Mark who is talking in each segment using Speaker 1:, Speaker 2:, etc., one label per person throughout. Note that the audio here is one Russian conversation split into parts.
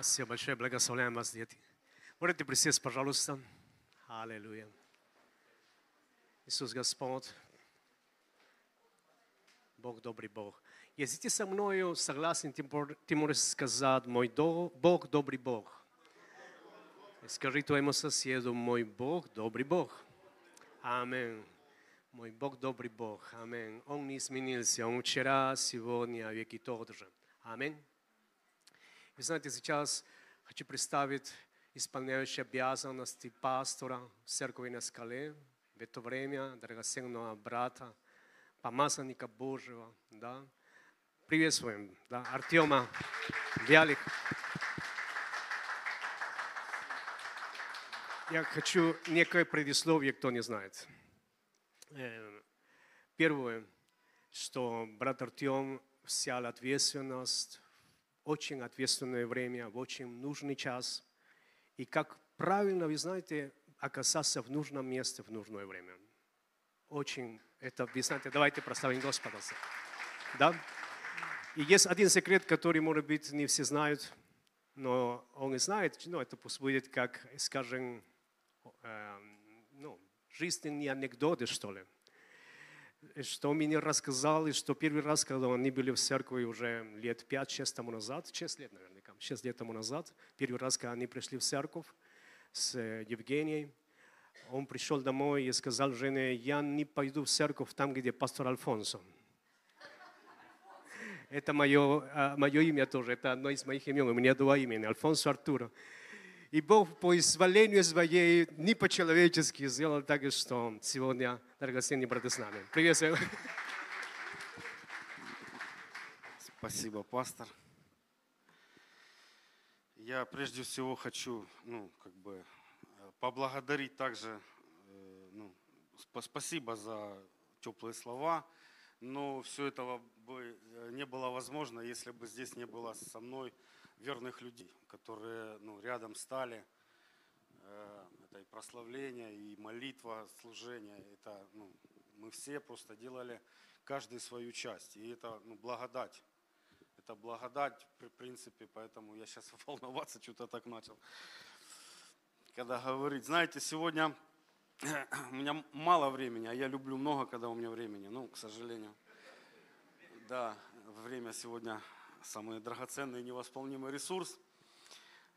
Speaker 1: Спасибо большое, благословляем вас, дети. Можете присесть, пожалуйста. Аллилуйя. Иисус Господь, Бог добрый Бог. Если ты со мною согласен, ты мор- ты можешь сказать, мой до- Бог добрый Бог. И Скажи твоему соседу, мой Бог добрый Бог. Аминь. Мой Бог добрый Бог. Аминь. Он не изменился. Он вчера, сегодня, а веки тот же. Аминь. Вы знаете, сейчас хочу представить исполняющий обязанности пастора церкви на скале. В это время драгоценного брата, помазанника Божьего. Да? Приветствуем да? Артема Вялик. Я хочу некое предисловие, кто не знает. Э, Первое, что брат Артем взял ответственность очень ответственное время, в очень нужный час. И как правильно, вы знаете, оказаться в нужном месте в нужное время. Очень, это, вы знаете, давайте прославим Господа. Да? И есть один секрет, который, может быть, не все знают, но он и знает, ну, это пусть будет как, скажем, эм, ну, жизненные анекдоты, что ли. Что мне рассказал, и что первый раз, когда они были в церкви уже лет 5-6 тому назад, 6 лет наверняка, 6 лет тому назад, первый раз, когда они пришли в церковь с э, Евгенией, он пришел домой и сказал жене, я не пойду в церковь там, где пастор Альфонсо. Это мое, а, мое имя тоже, это одно из моих имен, у меня два имени, Альфонсо Артуро. И Бог по изволению своей, не по-человечески сделал так, что сегодня драгоценные браты с нами. Приветствую.
Speaker 2: Спасибо, пастор. Я прежде всего хочу, ну, как бы, э, поблагодарить также, э, ну, спа- спасибо за теплые слова, но все этого бы э, не было возможно, если бы здесь не было со мной верных людей, которые, ну, рядом стали. Это и прославление, и молитва, служение. Это, ну, мы все просто делали каждый свою часть, и это, ну, благодать. Это благодать, в принципе, поэтому я сейчас волноваться что-то так начал. Когда говорить, знаете, сегодня у меня мало времени, а я люблю много, когда у меня времени, ну, к сожалению. Да, время сегодня самый драгоценный и невосполнимый ресурс.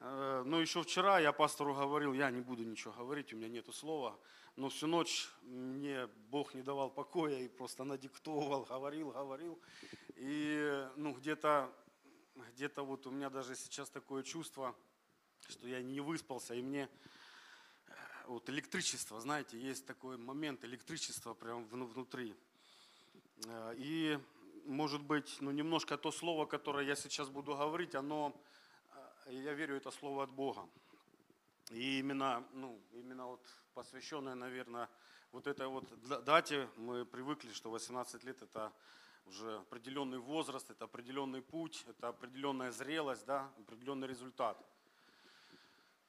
Speaker 2: Э, Но еще вчера я пастору говорил, я не буду ничего говорить, у меня нету слова. Но всю ночь мне Бог не давал покоя и просто надиктовывал, говорил, говорил. И ну, где-то где вот у меня даже сейчас такое чувство, что я не выспался, и мне э, вот электричество, знаете, есть такой момент электричества прям вну- внутри. Э, И, может быть, ну, немножко то слово, которое я сейчас буду говорить, оно, я верю, это слово от Бога. И именно, ну, именно вот посвященное, наверное, вот этой вот да- дате, мы привыкли, что 18 лет это уже определенный возраст, это определенный путь, это определенная зрелость, да, определенный результат.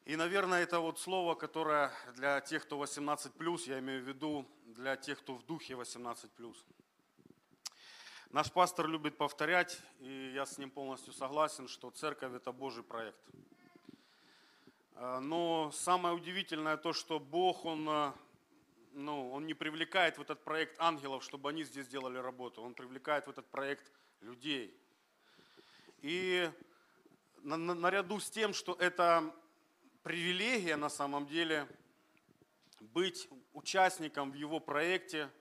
Speaker 2: И, наверное, это вот слово, которое для тех, кто 18+, я имею в виду для тех, кто в духе 18+. Наш пастор любит повторять, и я с ним полностью согласен, что церковь – это Божий проект. А, Но самое удивительное то, что Бог, Он, а, ну, он не привлекает в этот проект ангелов, чтобы они здесь делали работу. Он привлекает в этот проект людей. И на- на- наряду с тем, что это привилегия на самом деле быть участником в его проекте,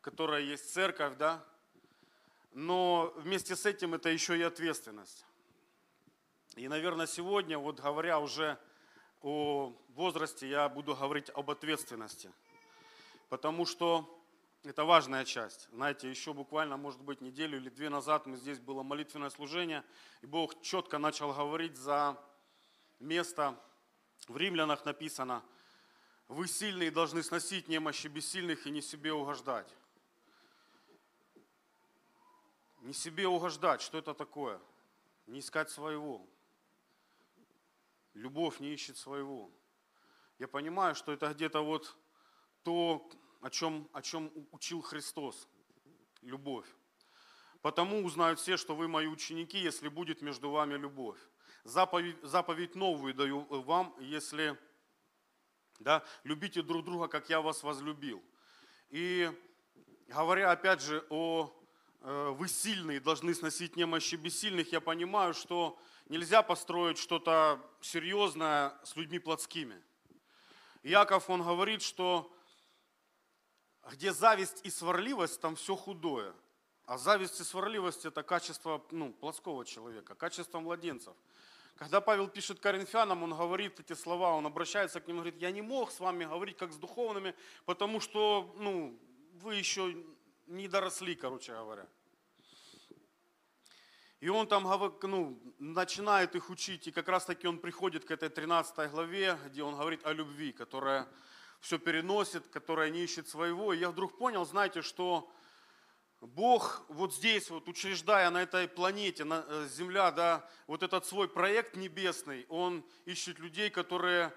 Speaker 2: которая есть церковь, да, но вместе с этим это еще и ответственность. И, наверное, сегодня, вот говоря уже о возрасте, я буду говорить об ответственности. Потому что это важная часть. Знаете, еще буквально, может быть, неделю или две назад мы здесь было молитвенное служение, и Бог четко начал говорить за место. В Римлянах написано, вы сильные должны сносить немощи бессильных и не себе угождать. Не себе угождать, что это такое? Не искать своего. Любовь не ищет своего. Я понимаю, что это где-то вот то, о чем, о чем учил Христос. Любовь. Потому узнают все, что вы мои ученики, если будет между вами любовь. заповедь, заповедь новую даю вам, если да, любите друг друга, как я вас возлюбил. И говоря опять же о вы сильные, должны сносить немощи бессильных, я понимаю, что нельзя построить что-то серьезное с людьми плотскими. Яков, он говорит, что где зависть и сварливость, там все худое. А зависть и сварливость – это качество ну, плотского человека, качество младенцев. Когда Павел пишет Коринфянам, он говорит эти слова, он обращается к ним говорит, я не мог с вами говорить как с духовными, потому что ну, вы еще не доросли, короче говоря. И он там ну, начинает их учить, и как раз таки он приходит к этой 13 главе, где он говорит о любви, которая все переносит, которая не ищет своего. И я вдруг понял, знаете, что Бог вот здесь, вот учреждая на этой планете, на э, Земля, да, вот этот свой проект небесный, Он ищет людей, которые,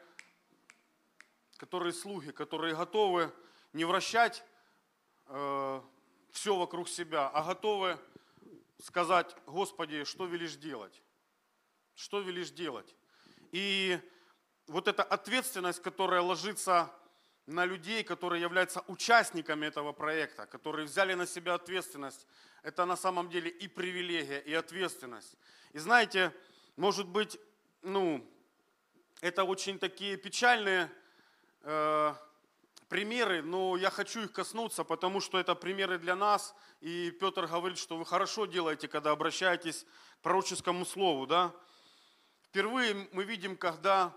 Speaker 2: которые слуги, которые готовы не вращать э, все вокруг себя, а готовы сказать, Господи, что велишь делать? Что велишь делать? И вот эта ответственность, которая ложится на людей, которые являются участниками этого проекта, которые взяли на себя ответственность. Это на самом деле и привилегия, и ответственность. И знаете, может быть, ну, это очень такие печальные э, примеры, но я хочу их коснуться, потому что это примеры для нас. И Петр говорит, что вы хорошо делаете, когда обращаетесь к пророческому слову. Да? Впервые мы видим, когда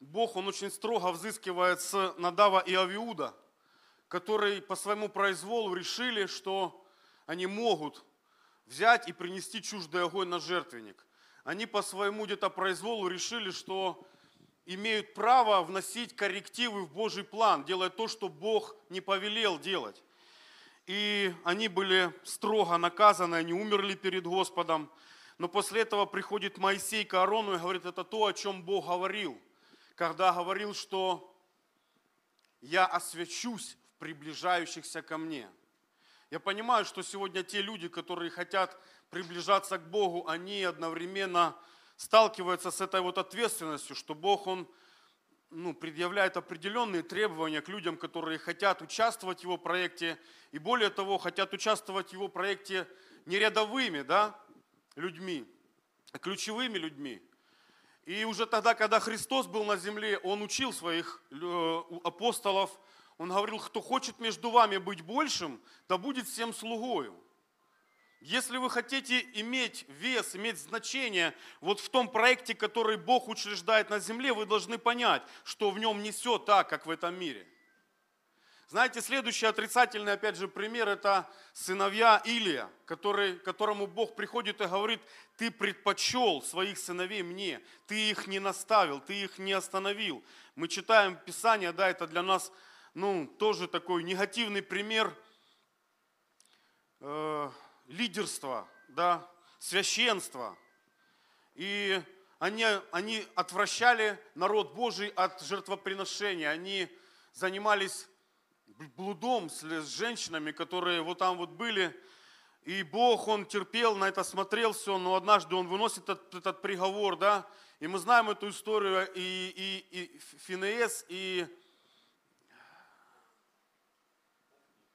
Speaker 2: Бог, Он очень строго взыскивает с Надава и Авиуда, которые по своему произволу решили, что они могут взять и принести чуждый огонь на жертвенник. Они по своему где-то произволу решили, что имеют право вносить коррективы в Божий план, делая то, что Бог не повелел делать. И они были строго наказаны, они умерли перед Господом. Но после этого приходит Моисей к Аарону и говорит, это то, о чем Бог говорил – когда говорил, что я освячусь в приближающихся ко мне. Я понимаю, что сегодня те люди, которые хотят приближаться к Богу, они одновременно сталкиваются с этой вот ответственностью, что Бог, Он ну, предъявляет определенные требования к людям, которые хотят участвовать в Его проекте, и более того, хотят участвовать в Его проекте не рядовыми да, людьми, а ключевыми людьми. И уже тогда, когда Христос был на земле, Он учил своих э, апостолов, Он говорил, кто хочет между вами быть большим, да будет всем слугою. Если вы хотите иметь вес, иметь значение вот в том проекте, который Бог учреждает на земле, вы должны понять, что в нем не все так, как в этом мире – знаете, следующий отрицательный, опять же, пример – это сыновья Илия, который, которому Бог приходит и говорит, ты предпочел своих сыновей мне, ты их не наставил, ты их не остановил. Мы читаем Писание, да, это для нас, ну, тоже такой негативный пример лидерства, да, священства. И они, они отвращали народ Божий от жертвоприношения, они занимались блудом с, с женщинами, которые вот там вот были. И Бог, Он терпел, на это смотрел все, но однажды Он выносит этот, этот приговор, да. И мы знаем эту историю, и, и, и Финеес, и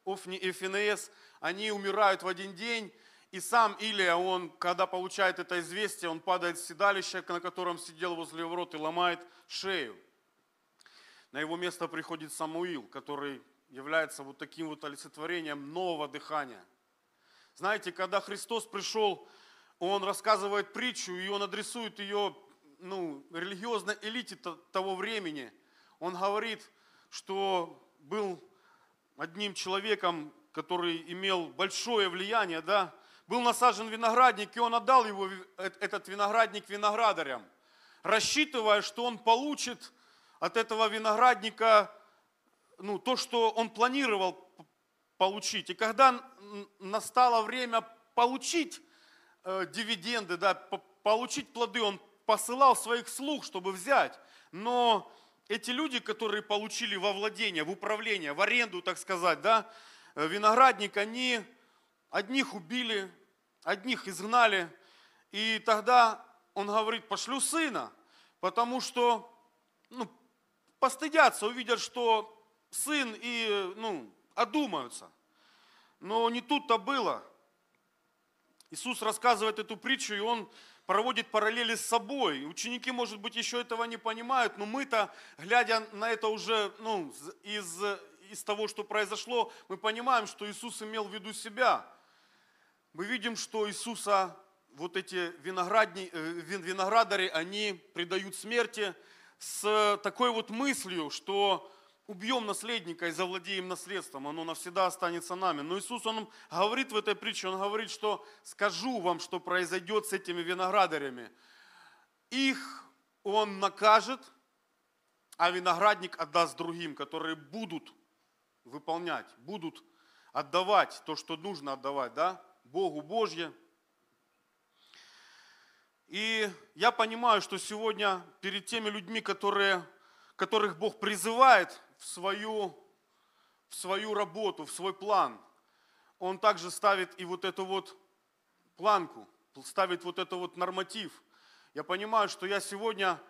Speaker 2: Офни и Финеес, они умирают в один день, и сам Илия, он, когда получает это известие, он падает с седалища, на котором сидел возле ворот, и ломает шею. На его место приходит Самуил, который является вот таким вот олицетворением нового дыхания. Знаете, когда Христос пришел, Он рассказывает притчу, и Он адресует ее ну, религиозной элите того времени. Он говорит, что был одним человеком, который имел большое влияние, да, был насажен виноградник, и он отдал его, этот виноградник виноградарям, рассчитывая, что он получит от этого виноградника ну, то, что он планировал получить. И когда настало время получить э, дивиденды, да, получить плоды, он посылал своих слуг, чтобы взять. Но эти люди, которые получили во владение, в управление, в аренду, так сказать, да, э, виноградник, они одних убили, одних изгнали. И тогда он говорит, пошлю сына, потому что ну, постыдятся, увидят, что сын и ну, одумаются. Но не тут-то было. Иисус рассказывает эту притчу, и он проводит параллели с собой. Ученики, может быть, еще этого не понимают, но мы-то, глядя на это уже ну, из, из того, что произошло, мы понимаем, что Иисус имел в виду себя. Мы видим, что Иисуса вот эти виноградни, э, виноградари, они предают смерти с такой вот мыслью, что убьем наследника и завладеем наследством, оно навсегда останется нами. Но Иисус, Он говорит в этой притче, Он говорит, что скажу вам, что произойдет с этими виноградарями. Их Он накажет, а виноградник отдаст другим, которые будут выполнять, будут отдавать то, что нужно отдавать, да, Богу Божье. И я понимаю, что сегодня перед теми людьми, которые, которых Бог призывает в свою, в свою работу, в свой план, Он также ставит и вот эту вот планку, ставит вот это вот норматив. Я понимаю, что я сегодня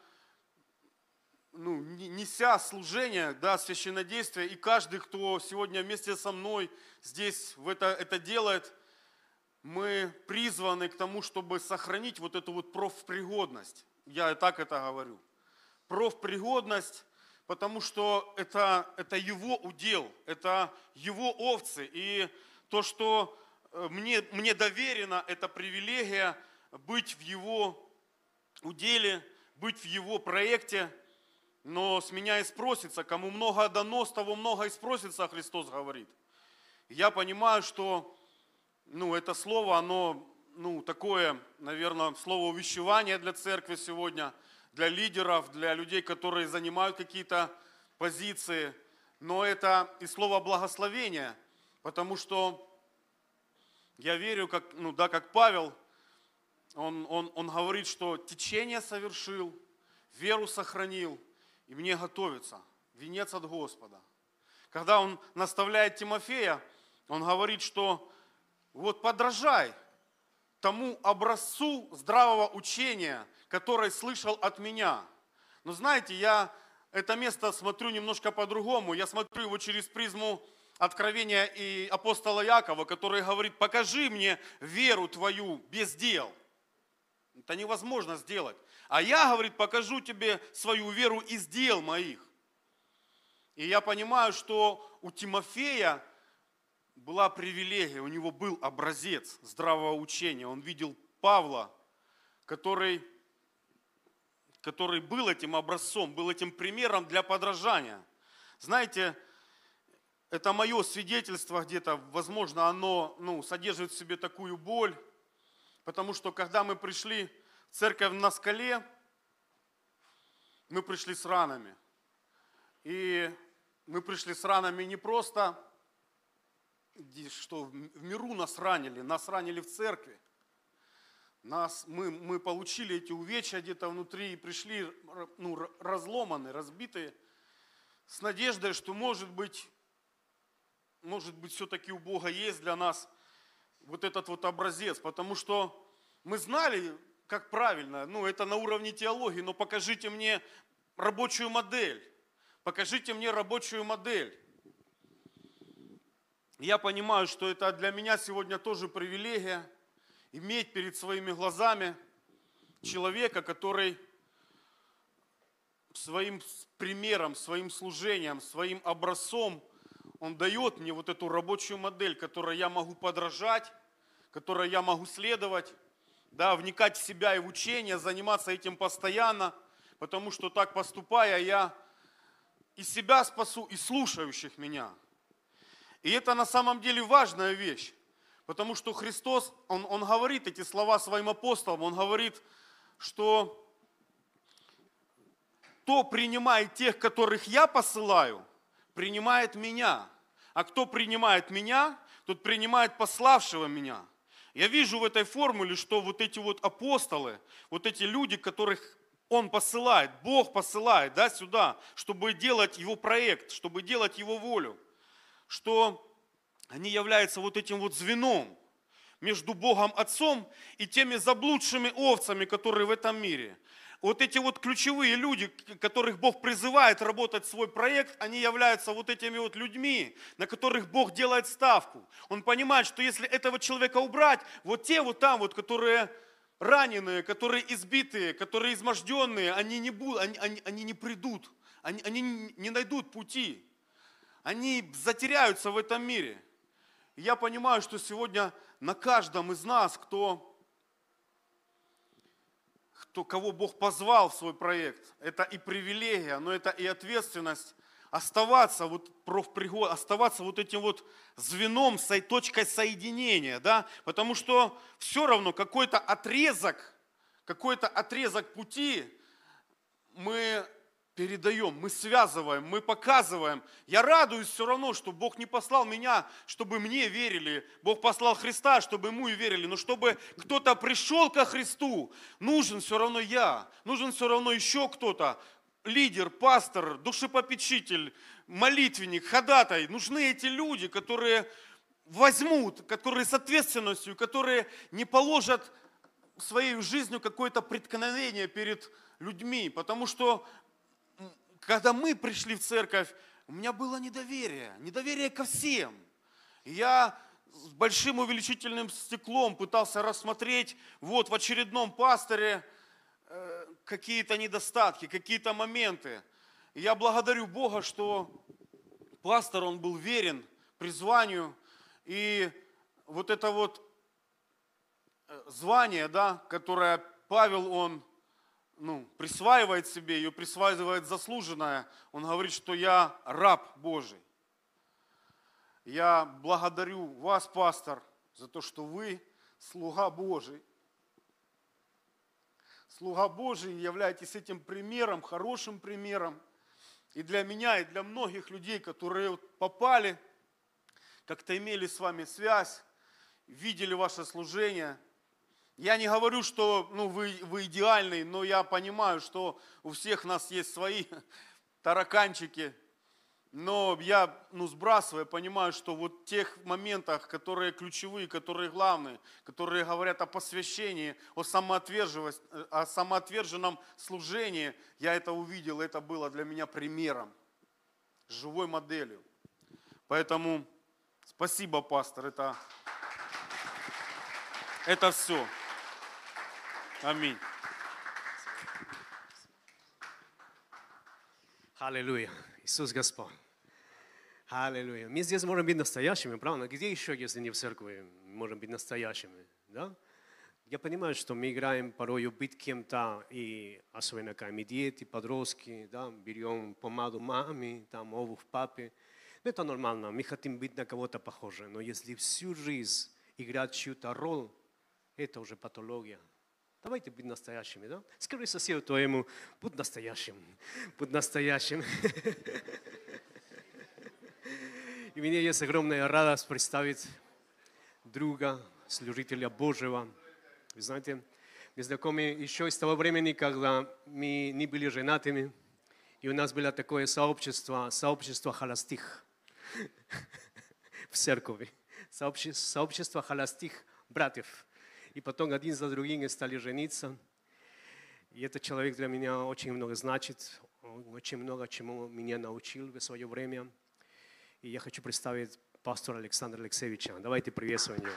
Speaker 2: ну, неся служение, да, священнодействие, и каждый, кто сегодня вместе со мной здесь в это, это делает, мы призваны к тому, чтобы сохранить вот эту вот профпригодность. Я и так это говорю. Профпригодность, потому что это, это его удел, это его овцы. И то, что э, мне, мне доверено, это привилегия быть в его уделе, быть в его проекте – но с меня и спросится, кому много дано, с того много и спросится, Христос говорит. Я понимаю, что ну, это слово, оно ну, такое, наверное, слово увещевания для церкви сегодня, для лидеров, для людей, которые занимают какие-то позиции. Но это и слово благословения, потому что я верю, как, ну, да, как Павел, он, он, он говорит, что течение совершил, веру сохранил – и мне готовится венец от Господа. Когда он наставляет Тимофея, он говорит, что вот подражай тому образцу здравого учения, который слышал от меня. Но знаете, я это место смотрю немножко по-другому. Я смотрю его через призму откровения и апостола Якова, который говорит, покажи мне веру твою без дел. Это невозможно сделать. А я, говорит, покажу тебе свою веру из дел моих. И я понимаю, что у Тимофея была привилегия, у него был образец здравого учения. Он видел Павла, который, который был этим образцом, был этим примером для подражания. Знаете, это мое свидетельство где-то, возможно, оно ну, содержит в себе такую боль, потому что когда мы пришли церковь на скале, мы пришли с ранами. И мы пришли с ранами не просто, что в миру нас ранили, нас ранили в церкви. Нас, мы, мы получили эти увечья где-то внутри и пришли ну, разломанные, разбитые, с надеждой, что может быть, может быть все-таки у Бога есть для нас вот этот вот образец, потому что мы знали, как правильно, ну это на уровне теологии, но покажите мне рабочую модель. Покажите мне рабочую модель. Я понимаю, что это для меня сегодня тоже привилегия иметь перед своими глазами человека, который своим примером, своим служением, своим образцом, он дает мне вот эту рабочую модель, которой я могу подражать, которой я могу следовать да, вникать в себя и в учение, заниматься этим постоянно, потому что так поступая, я и себя спасу, и слушающих меня. И это на самом деле важная вещь, потому что Христос, Он, он говорит эти слова своим апостолам, Он говорит, что кто принимает тех, которых я посылаю, принимает меня. А кто принимает меня, тот принимает пославшего меня. Я вижу в этой формуле, что вот эти вот апостолы, вот эти люди, которых он посылает, Бог посылает да, сюда, чтобы делать его проект, чтобы делать его волю, что они являются вот этим вот звеном. между Богом Отцом и теми заблудшими овцами, которые в этом мире. Вот эти вот ключевые люди, которых Бог призывает работать свой проект, они являются вот этими вот людьми, на которых Бог делает ставку. Он понимает, что если этого человека убрать, вот те вот там вот, которые раненые, которые избитые, которые изможденные, они не, будут, они, они, они не придут, они, они не найдут пути. Они затеряются в этом мире. Я понимаю, что сегодня на каждом из нас, кто кто, кого Бог позвал в свой проект, это и привилегия, но это и ответственность оставаться вот профпригод, оставаться вот этим вот звеном, точкой соединения, да, потому что все равно какой-то отрезок, какой-то отрезок пути мы передаем, мы связываем, мы показываем. Я радуюсь все равно, что Бог не послал меня, чтобы мне верили. Бог послал Христа, чтобы ему и верили. Но чтобы кто-то пришел ко Христу, нужен все равно я, нужен все равно еще кто-то. Лидер, пастор, душепопечитель, молитвенник, ходатай. Нужны эти люди, которые возьмут, которые с ответственностью, которые не положат своей жизнью какое-то преткновение перед людьми, потому что когда мы пришли в церковь, у меня было недоверие, недоверие ко всем. Я с большим увеличительным стеклом пытался рассмотреть вот в очередном пасторе э, какие-то недостатки, какие-то моменты. Я благодарю Бога, что пастор, он был верен призванию. И вот это вот э, звание, да, которое Павел, он ну, присваивает себе, ее присваивает заслуженное. Он говорит, что я раб Божий. Я благодарю вас, пастор, за то, что вы слуга Божий. Слуга Божий являетесь этим примером, хорошим примером. И для меня, и для многих людей, которые попали, как-то имели с вами связь, видели ваше служение – я не говорю, что ну, вы, вы идеальный, но я понимаю, что у всех нас есть свои тараканчики. Но я, ну, сбрасывая, понимаю, что вот в тех моментах, которые ключевые, которые главные, которые говорят о посвящении, о, о самоотверженном служении, я это увидел, это было для меня примером, живой моделью. Поэтому спасибо, пастор, это, это все. Аминь.
Speaker 1: Аллилуйя. Иисус Господь. Аллилуйя. Мы здесь можем быть настоящими, правда? Где еще, если не в церкви, можем быть настоящими? Да? Я понимаю, что мы играем порою быть кем-то, и особенно когда мы дети, подростки, да, берем помаду маме, там, обувь папе. Ну, это нормально, мы хотим быть на кого-то похожи. Но если всю жизнь играть чью-то роль, это уже патология. Давайте быть настоящими, да? Скажи соседу твоему, будь настоящим, будь настоящим. И мне есть огромная радость представить друга, служителя Божьего. Вы знаете, мы знакомы еще из того времени, когда мы не были женатыми, и у нас было такое сообщество, сообщество холостых в церкви, сообщество холостых братьев – и потом один за другим стали жениться. И этот человек для меня очень много значит, он очень много чему меня научил в свое время. И я хочу представить пастора Александра Алексеевича. Давайте приветствуем его.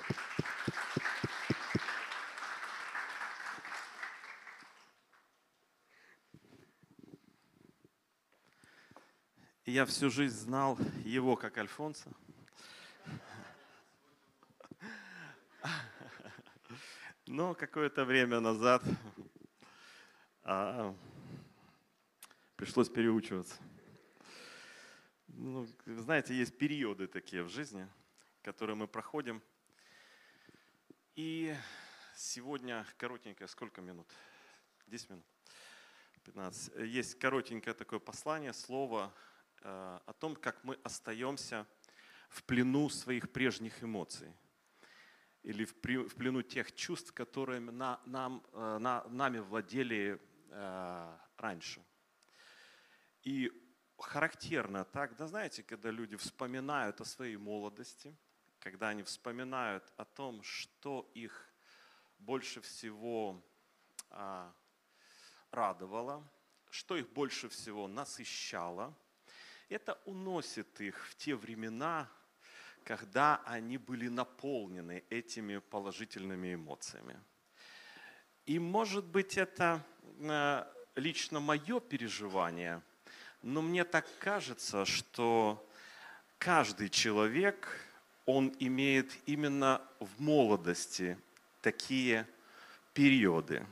Speaker 3: Я всю жизнь знал его как Альфонса. Но какое-то время назад а, пришлось переучиваться. Ну, знаете, есть периоды такие в жизни, которые мы проходим. И сегодня коротенькое, сколько минут? 10 минут? 15. Есть коротенькое такое послание, слово э, о том, как мы остаемся в плену своих прежних эмоций или в плену тех чувств, которые на, нам, э, на, нами владели э, раньше. И характерно так, да знаете, когда люди вспоминают о своей молодости, когда они вспоминают о том, что их больше всего а, радовало, что их больше всего насыщало, это уносит их в те времена, когда они были наполнены этими положительными эмоциями. И может быть это э, лично мое переживание, но мне так кажется, что каждый человек, он имеет именно в молодости такие периоды,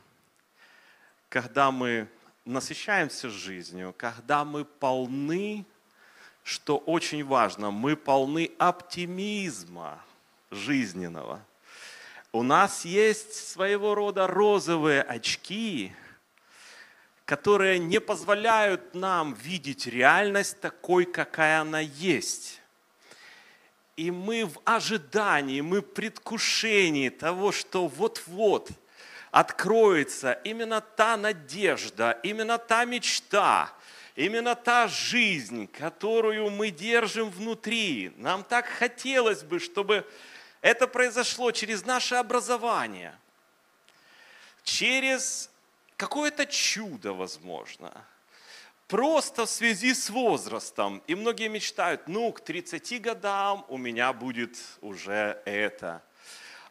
Speaker 3: когда мы насыщаемся жизнью, когда мы полны что очень важно, мы полны оптимизма жизненного. У нас есть своего рода розовые очки, которые не позволяют нам видеть реальность такой, какая она есть. И мы в ожидании, мы в предвкушении того, что вот-вот откроется именно та надежда, именно та мечта, Именно та жизнь, которую мы держим внутри, нам так хотелось бы, чтобы это произошло через наше образование, через какое-то чудо, возможно, просто в связи с возрастом. И многие мечтают, ну, к 30 годам у меня будет уже это,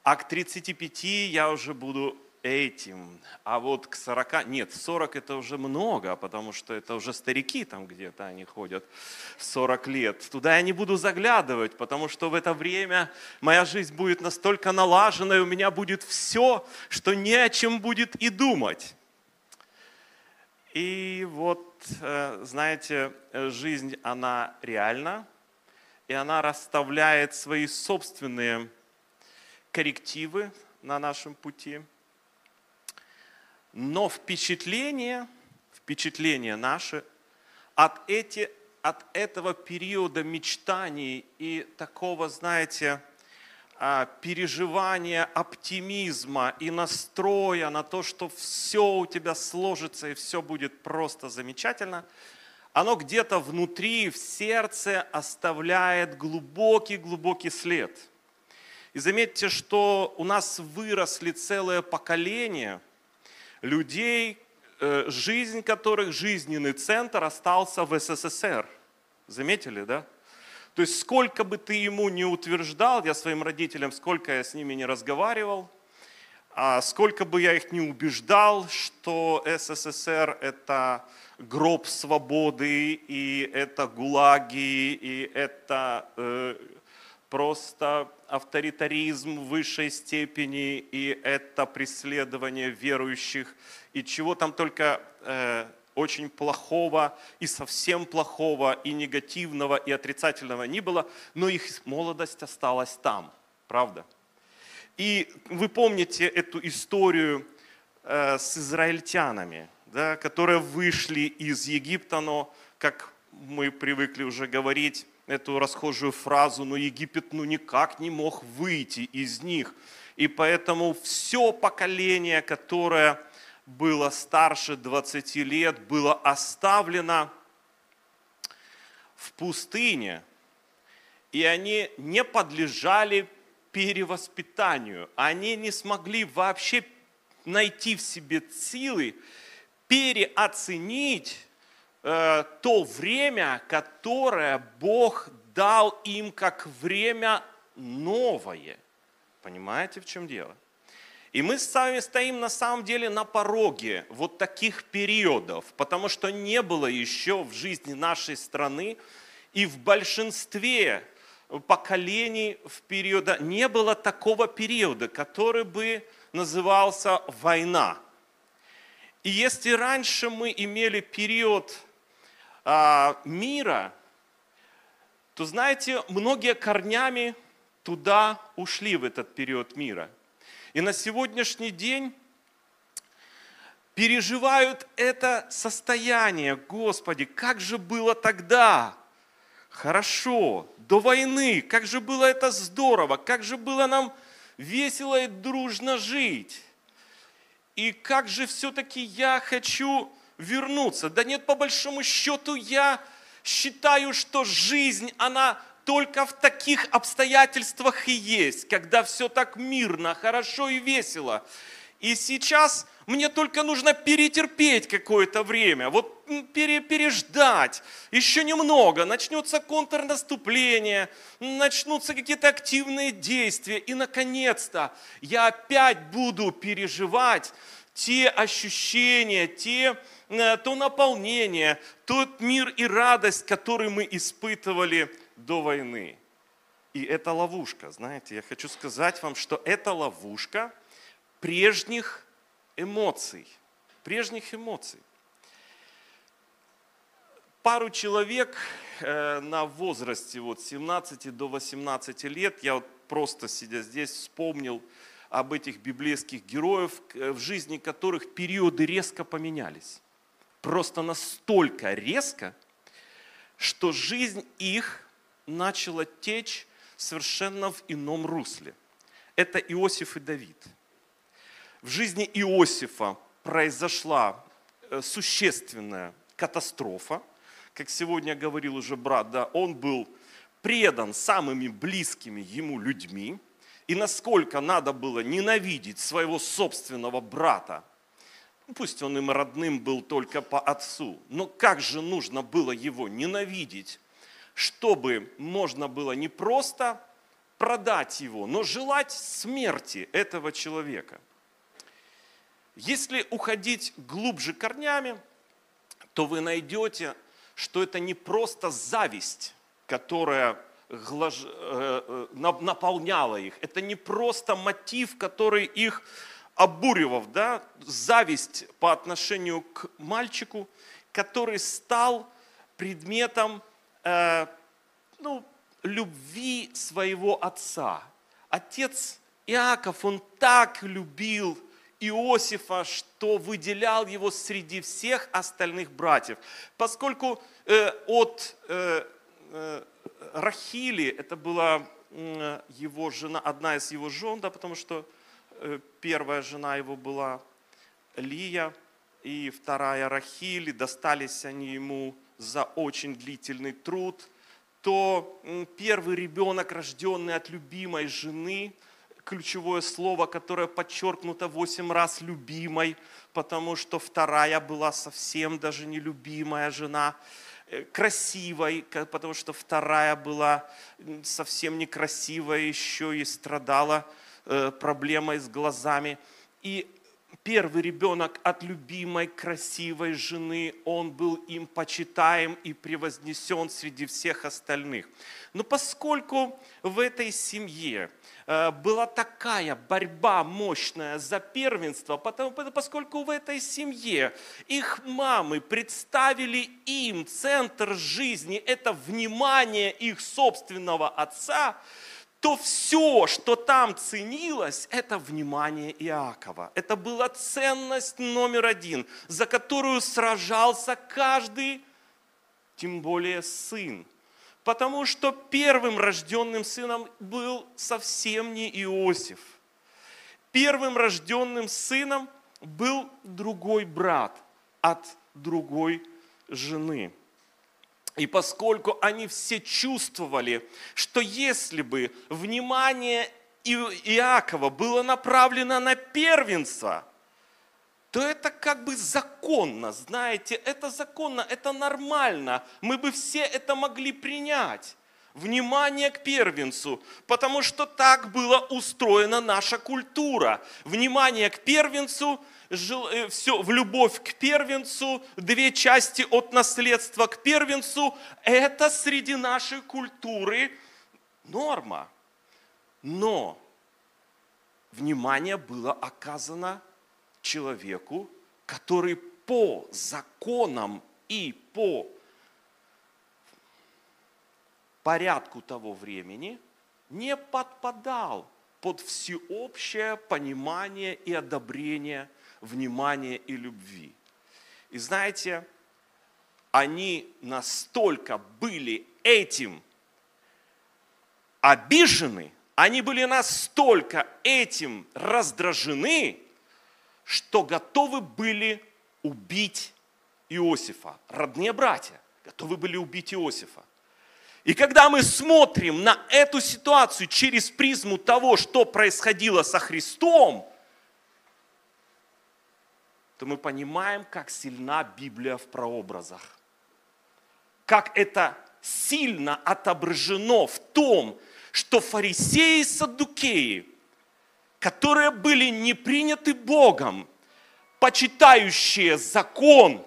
Speaker 3: а к 35 я уже буду этим. А вот к 40, нет, 40 это уже много, потому что это уже старики там где-то они ходят 40 лет. Туда я не буду заглядывать, потому что в это время моя жизнь будет настолько налажена, и у меня будет все, что не о чем будет и думать. И вот, э, знаете, жизнь, она реальна, и она расставляет свои собственные коррективы на нашем пути – но впечатление, впечатление наше от, эти, от этого периода мечтаний и такого, знаете, а, переживания оптимизма и настроя на то, что все у тебя сложится и все будет просто замечательно, оно где-то внутри, в сердце оставляет глубокий-глубокий след. И заметьте, что у нас выросли целое поколение – людей, э, жизнь которых, жизненный центр остался в СССР. Заметили, да? То есть сколько бы ты ему не утверждал, я своим родителям, сколько я с ними не разговаривал, а сколько бы я их не убеждал, что СССР это гроб свободы, и это гулаги, и это э, просто авторитаризм в высшей степени, и это преследование верующих, и чего там только э, очень плохого, и совсем плохого, и негативного, и отрицательного не было, но их молодость осталась там, правда? И вы помните эту историю э, с израильтянами, да, которые вышли из Египта, но, как мы привыкли уже говорить, эту расхожую фразу, но Египет ну никак не мог выйти из них. И поэтому все поколение, которое было старше 20 лет, было оставлено в пустыне, и они не подлежали перевоспитанию. Они не смогли вообще найти в себе силы переоценить Э, то время, которое Бог дал им как время новое. Понимаете, в чем дело? И мы с вами стоим на самом деле на пороге вот таких периодов, потому что не было еще в жизни нашей страны и в большинстве поколений в периода не было такого периода, который бы назывался война. И если раньше мы имели период мира, то знаете, многие корнями туда ушли в этот период мира. И на сегодняшний день переживают это состояние. Господи, как же было тогда? Хорошо, до войны, как же было это здорово, как же было нам весело и дружно жить. И как же все-таки я хочу вернуться. Да нет, по большому счету я считаю, что жизнь, она только в таких обстоятельствах и есть, когда все так мирно, хорошо и весело. И сейчас мне только нужно перетерпеть какое-то время, вот пере, переждать, еще немного, начнется контрнаступление, начнутся какие-то активные действия, и наконец-то я опять буду переживать те ощущения, те, то наполнение, тот мир и радость, который мы испытывали до войны. И это ловушка, знаете, я хочу сказать вам, что это ловушка прежних эмоций, прежних эмоций. Пару человек э, на возрасте вот 17 до 18 лет, я вот просто сидя здесь вспомнил об этих библейских героев, в жизни которых периоды резко поменялись. Просто настолько резко, что жизнь их начала течь совершенно в ином русле. Это Иосиф и Давид – в жизни Иосифа произошла э, существенная катастрофа. Как сегодня говорил уже брат, да, он был предан самыми близкими ему людьми. И насколько надо было ненавидеть своего собственного брата, пусть он им родным был только по отцу, но как же нужно было его ненавидеть, чтобы можно было не просто продать его, но желать смерти этого человека – если уходить глубже корнями, то вы найдете, что это не просто зависть, которая э, э, наполняла их. Это не просто мотив, который их обуривал, да? зависть по отношению к мальчику, который стал предметом э, ну, любви своего отца. Отец Иаков, он так любил Иосифа, что выделял его среди всех остальных братьев. Поскольку э, от э, э, Рахили, это была э, его жена, одна из его жен, да, потому что первая жена его была Лия, и вторая Рахили, достались они ему за очень длительный труд, то первый ребенок, рожденный от любимой жены, ключевое слово, которое подчеркнуто восемь раз любимой, потому что вторая была совсем даже нелюбимая жена, э, красивой, потому что вторая была совсем некрасивая, еще и страдала э, проблемой с глазами. И первый ребенок от любимой, красивой жены, он был им почитаем и превознесен среди всех остальных. Но поскольку в этой семье Э, была такая борьба мощная за первенство, потому, поскольку в этой семье их мамы представили им центр жизни, это внимание их собственного отца, то все, что там ценилось, это внимание Иакова. Это была ценность номер один, за которую сражался каждый, тем более сын Потому что первым рожденным сыном был совсем не Иосиф. Первым рожденным сыном был другой брат от другой жены. И поскольку они все чувствовали, что если бы внимание Иакова было направлено на первенца, то это как бы законно, знаете, это законно, это нормально. Мы бы все это могли принять. Внимание к первенцу, потому что так была устроена наша культура. Внимание к первенцу, э, все, в любовь к первенцу, две части от наследства к первенцу, это среди нашей культуры норма. Но внимание было оказано человеку, который по законам и по порядку того времени не подпадал под всеобщее понимание и одобрение внимания и любви. И знаете, они настолько были этим обижены, они были настолько этим раздражены, что готовы были убить Иосифа. Родные братья готовы были убить Иосифа. И когда мы смотрим на эту ситуацию через призму того, что происходило со Христом, то мы понимаем, как сильна Библия в прообразах. Как это сильно отображено в том, что фарисеи и саддукеи, которые были не приняты Богом, почитающие закон,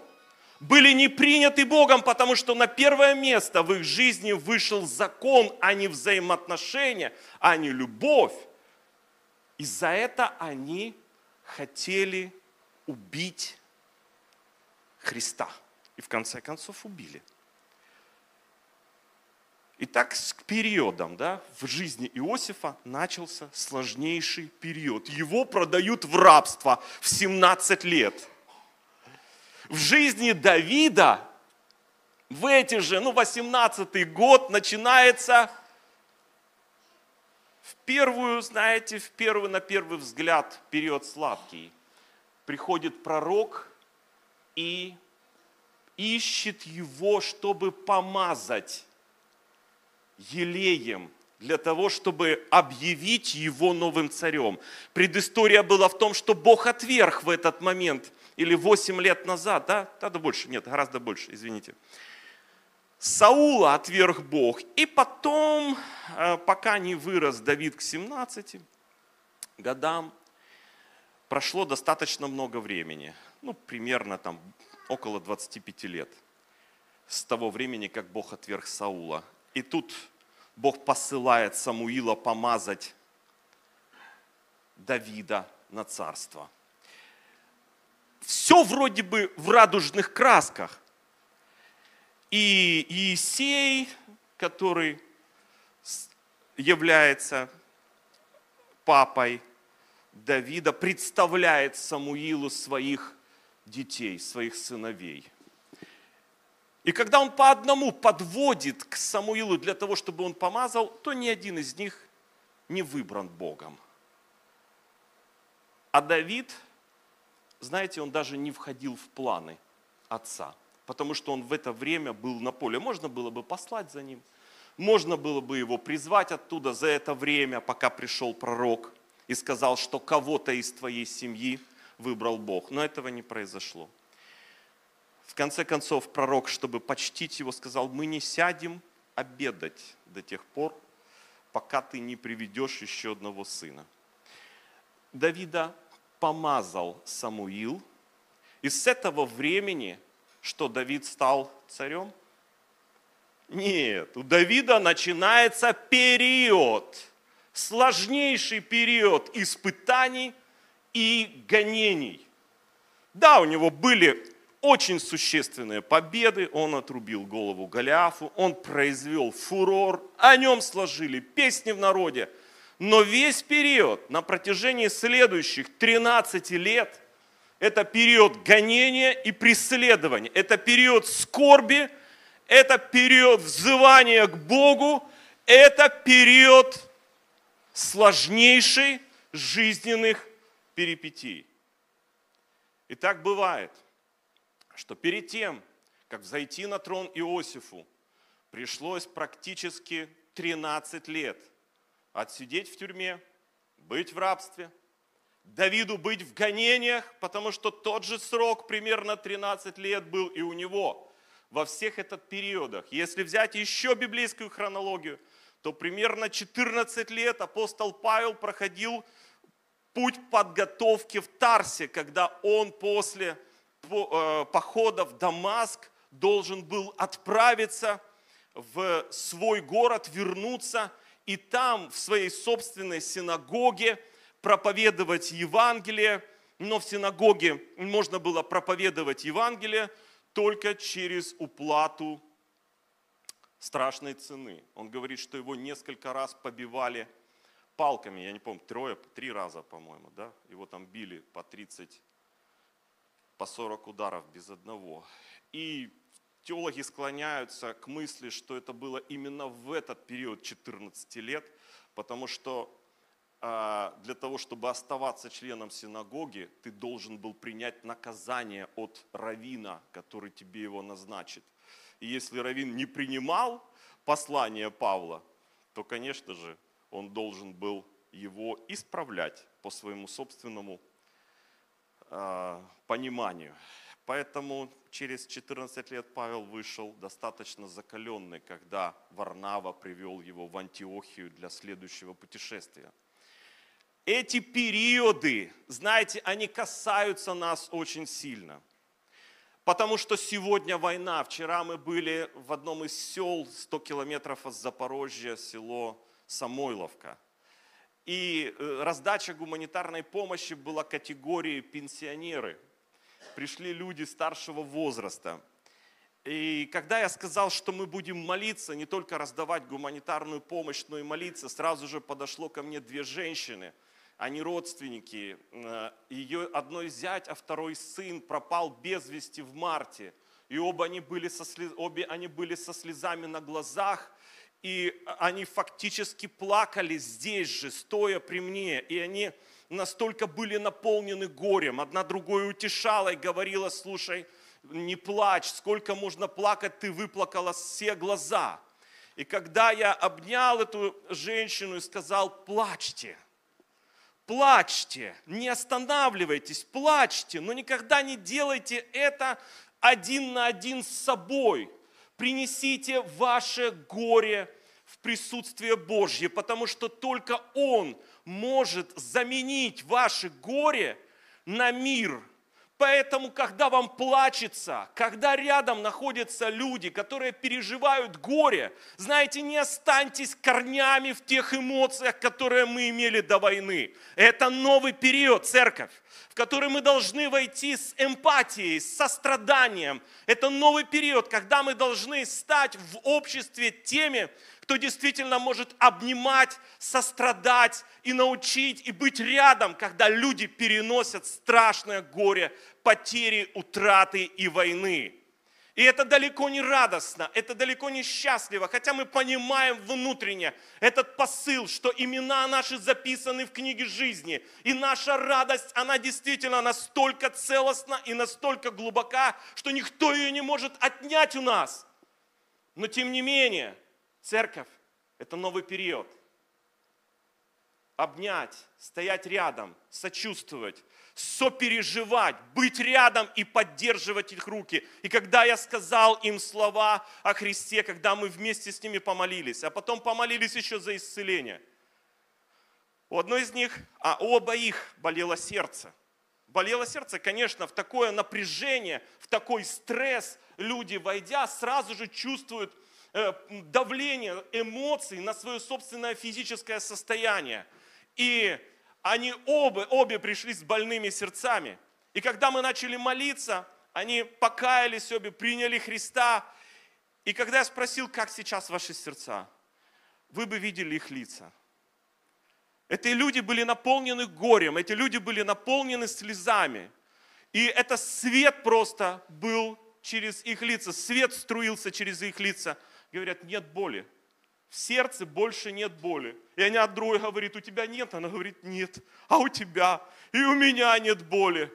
Speaker 3: были не приняты Богом, потому что на первое место в их жизни вышел закон, а не взаимоотношения, а не любовь. И за это они хотели убить Христа. И в конце концов убили. Итак, с периодом да, в жизни Иосифа начался сложнейший период. Его продают в рабство в 17 лет. В жизни Давида в эти же, ну, 18 год начинается в первую, знаете, в первый, на первый взгляд период сладкий. Приходит пророк и ищет его, чтобы помазать елеем для того, чтобы объявить его новым царем. Предыстория была в том, что Бог отверг в этот момент, или 8 лет назад, да, да, больше, нет, гораздо больше, извините. Саула отверг Бог, и потом, э, пока не вырос Давид к 17 годам, прошло достаточно много времени, ну, примерно там около 25 лет с того времени, как Бог отверг Саула. И тут Бог посылает Самуила помазать Давида на царство. Все вроде бы в радужных красках. И Иисей, который является папой Давида, представляет Самуилу своих детей, своих сыновей – и когда он по одному подводит к Самуилу для того, чтобы он помазал, то ни один из них не выбран Богом. А Давид, знаете, он даже не входил в планы отца, потому что он в это время был на поле. Можно было бы послать за ним, можно было бы его призвать оттуда за это время, пока пришел пророк и сказал, что кого-то из твоей семьи выбрал Бог. Но этого не произошло. В конце концов, пророк, чтобы почтить его, сказал, мы не сядем обедать до тех пор, пока ты не приведешь еще одного сына. Давида помазал Самуил, и с этого времени, что Давид стал царем? Нет, у Давида начинается период, сложнейший период испытаний и гонений. Да, у него были очень существенные победы. Он отрубил голову Голиафу, он произвел фурор, о нем сложили песни в народе. Но весь период на протяжении следующих 13 лет это период гонения и преследования, это период скорби, это период взывания к Богу, это период сложнейшей жизненных перипетий. И так бывает что перед тем, как взойти на трон Иосифу, пришлось практически 13 лет отсидеть в тюрьме, быть в рабстве, Давиду быть в гонениях, потому что тот же срок, примерно 13 лет был и у него во всех этих периодах. Если взять еще библейскую хронологию, то примерно 14 лет апостол Павел проходил путь подготовки в Тарсе, когда он после Э, похода в Дамаск должен был отправиться в свой город, вернуться и там в своей собственной синагоге проповедовать Евангелие. Но в синагоге можно было проповедовать Евангелие только через уплату страшной цены. Он говорит, что его несколько раз побивали палками, я не помню, трое, три раза, по-моему, да, его там били по 30 по 40 ударов без одного. И теологи склоняются к мысли, что это было именно в этот период 14 лет, потому что а, для того, чтобы оставаться членом синагоги, ты должен был принять наказание от равина, который тебе его назначит. И если равин не принимал, послание Павла, то, конечно же, он должен был его исправлять по своему собственному э, пониманию. Поэтому через 14 лет Павел вышел достаточно закаленный, когда Варнава привел его в Антиохию для следующего путешествия. Эти периоды, знаете, они касаются нас очень сильно. Потому что сегодня война. Вчера мы были в одном из сел 100 километров от Запорожья, село Самойловка. И э, раздача гуманитарной помощи была категории пенсионеры – пришли люди старшего возраста. И когда я сказал, что мы будем молиться, не только раздавать гуманитарную помощь, но и молиться, сразу же подошло ко мне две женщины. Они родственники. Э, Ее одной зять, а второй сын пропал без вести в марте. И оба они были со, слез... обе они были со слезами на глазах. И они фактически плакали здесь же, стоя при мне. И они настолько были наполнены горем. Одна другой утешала и говорила, слушай, не плачь, сколько можно плакать, ты выплакала все глаза. И когда я обнял эту женщину и сказал, плачьте, плачьте, не останавливайтесь, плачьте, но никогда не делайте это один на один с собой. Принесите ваше горе в присутствие Божье, потому что только Он может заменить ваше горе на мир. Поэтому, когда вам плачется, когда рядом находятся люди, которые переживают горе, знаете, не останьтесь корнями в тех эмоциях, которые мы имели до войны. Это новый период, церковь, в который мы должны войти с эмпатией, с состраданием. Это новый период, когда мы должны стать в обществе теми, кто действительно может обнимать, сострадать и научить, и быть рядом, когда люди переносят страшное горе, потери, утраты и войны. И это далеко не радостно, это далеко не счастливо, хотя мы понимаем внутренне этот посыл, что имена наши записаны в книге жизни. И наша радость, она действительно настолько целостна и настолько глубока, что никто ее не может отнять у нас. Но тем не менее, Церковь – это новый период. Обнять, стоять рядом, сочувствовать, сопереживать, быть рядом и поддерживать их руки. И когда я сказал им слова о Христе, когда мы вместе с ними помолились, а потом помолились еще за исцеление. У одной из них, а у обоих болело сердце. Болело сердце, конечно, в такое напряжение, в такой стресс люди, войдя, сразу же чувствуют Э, давление эмоций на свое собственное физическое состояние. И они оба, обе пришли с больными сердцами. И когда мы начали молиться, они покаялись обе, приняли Христа. И когда я спросил, как сейчас ваши сердца, вы бы видели их лица. Эти люди были наполнены горем, эти люди были наполнены слезами. И это свет просто был через их лица, свет струился через их лица – говорят, нет боли. В сердце больше нет боли. И они от другой говорит, у тебя нет? Она говорит, нет. А у тебя? И у меня нет боли.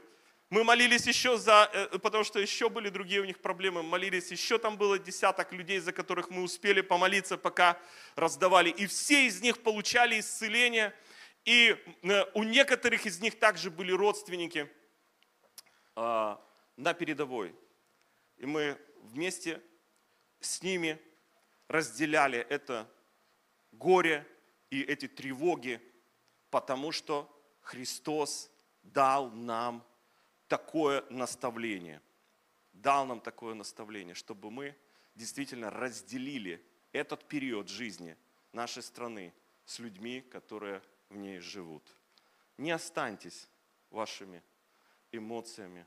Speaker 3: Мы молились еще за, э, потому что еще были другие у них проблемы, молились, еще там было десяток людей, за которых мы успели помолиться, пока раздавали. И все из них получали исцеление. И э, у некоторых из них также были родственники а, на передовой. И мы вместе с ними разделяли это горе и эти тревоги, потому что Христос дал нам такое наставление. Дал нам такое наставление, чтобы мы действительно разделили этот период жизни нашей страны с людьми, которые в ней живут. Не останьтесь вашими эмоциями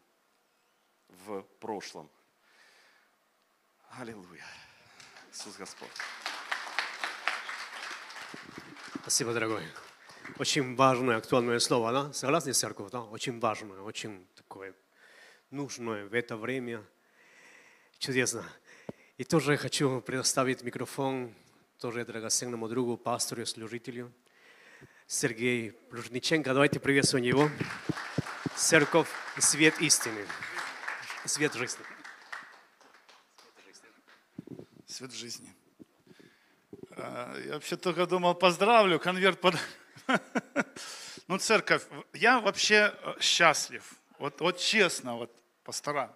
Speaker 3: в прошлом. Аллилуйя. Иисус Господь.
Speaker 1: Спасибо, дорогой. Очень важное, актуальное слово, да? Согласны, церковь, да? Очень важное, очень такое нужное в это время. Чудесно. И тоже хочу предоставить микрофон тоже драгоценному другу, пастору служителю Сергей Плужниченко. Давайте приветствуем его. Церковь – свет истины, свет жизни.
Speaker 4: Свет жизни. А, Я вообще только думал, поздравлю, конверт под... Ну, церковь, я вообще э, счастлив. Вот, вот честно, вот пастора.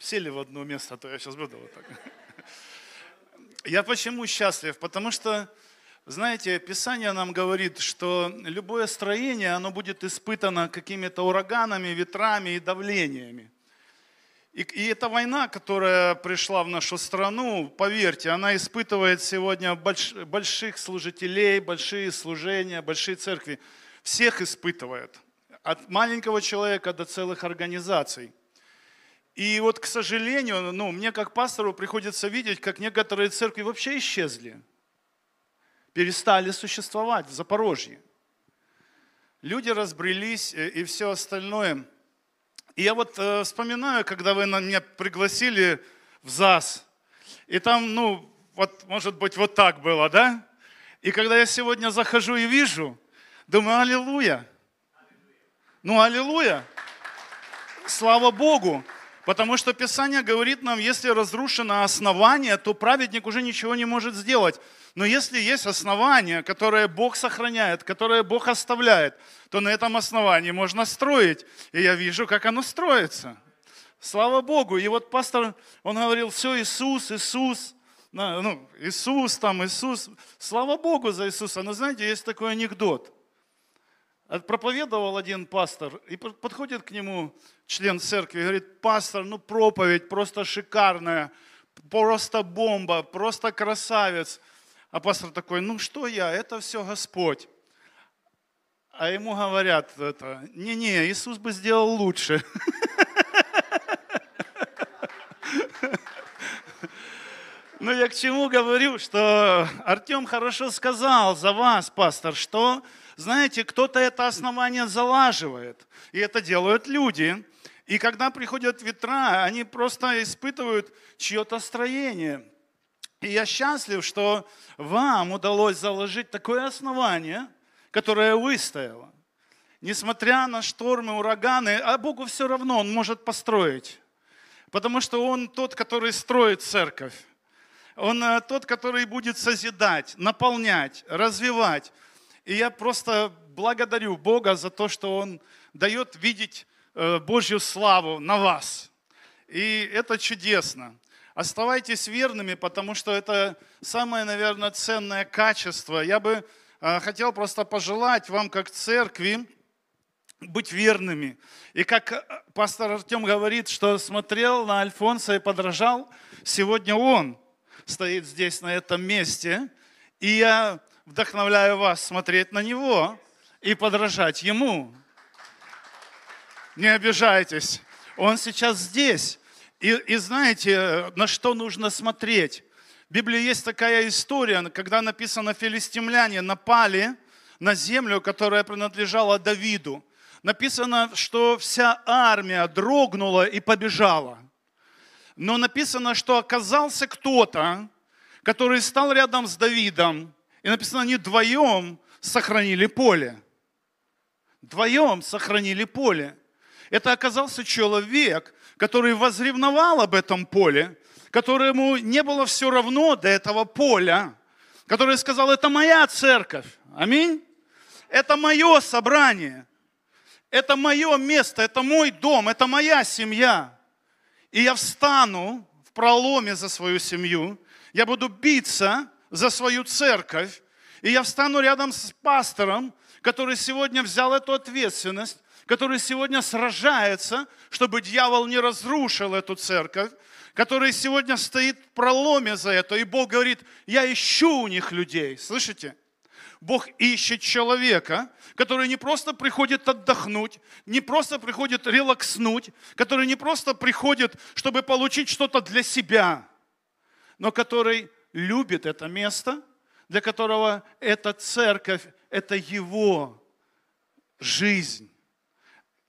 Speaker 4: Сели в одно место, а то я сейчас буду вот так. Я почему счастлив? Потому что, знаете, Писание нам говорит, что любое строение, оно будет испытано какими-то ураганами, ветрами и давлениями. И, и эта война, которая пришла в нашу страну, поверьте, она испытывает сегодня больш, больших служителей, большие служения, большие церкви. Всех испытывает. От маленького человека до целых организаций. И вот, к сожалению, ну, мне как пастору приходится видеть, как некоторые церкви вообще исчезли. Перестали существовать в Запорожье. Люди разбрелись э, и все остальное – и я вот э, вспоминаю, когда вы на меня пригласили в ЗАС, и там, ну, вот, может быть, вот так было, да? И когда я сегодня захожу и вижу, думаю, аллилуйя. Ну, аллилуйя. Слава Богу. Потому что Писание говорит нам, если разрушено основание, то праведник уже ничего не может сделать. Но если есть основание, которое Бог сохраняет, которое Бог оставляет, то на этом основании можно строить. И я вижу, как оно строится. Слава Богу. И вот пастор, он говорил, все, Иисус, Иисус, ну, Иисус там, Иисус. Слава Богу за Иисуса. Но знаете, есть такой анекдот. Проповедовал один пастор, и подходит к нему член церкви и говорит, пастор, ну проповедь просто шикарная, просто бомба, просто красавец. А пастор такой, ну что я, это все Господь. А ему говорят это, не-не, Иисус бы сделал лучше. Но я к чему говорю, что Артем хорошо сказал за вас, пастор, что, знаете, кто-то это основание залаживает. И это делают люди. И когда приходят ветра, они просто испытывают чье-то строение. И я счастлив, что вам удалось заложить такое основание, которое выстояло. Несмотря на штормы, ураганы, а Богу все равно, Он может построить. Потому что Он тот, который строит церковь. Он э, тот, который будет созидать, наполнять, развивать. И я просто благодарю Бога за то, что Он дает видеть Э, Божью славу на вас. И это чудесно. Оставайтесь верными, потому что это самое, наверное, ценное качество. Я бы э, хотел просто пожелать вам, как церкви, быть верными. И как э, пастор Артем говорит, что смотрел на Альфонса и подражал, сегодня он стоит здесь, на этом месте. И я вдохновляю вас смотреть на него и подражать ему не обижайтесь. Он сейчас здесь. И, и знаете, на что нужно смотреть? В Библии есть такая история, когда написано, филистимляне напали на землю, которая принадлежала Давиду. Написано, что вся армия дрогнула и побежала. Но написано, что оказался кто-то, который стал рядом с Давидом. И написано, они вдвоем сохранили поле. Вдвоем сохранили поле. Это оказался человек, который возревновал об этом поле, которому не было все равно до этого поля, который сказал, это моя церковь. Аминь. Это мое собрание. Это мое место, это мой дом, это моя семья. И я встану в проломе за свою семью, я буду биться за свою церковь, и я встану рядом с пастором, который сегодня взял эту ответственность, который сегодня сражается, чтобы дьявол не разрушил эту церковь, который сегодня стоит в проломе за это. И Бог говорит, я ищу у них людей. Слышите? Бог ищет человека, который не просто приходит отдохнуть, не просто приходит релакснуть, который не просто приходит, чтобы получить что-то для себя, но который любит это место, для которого эта церковь – это его жизнь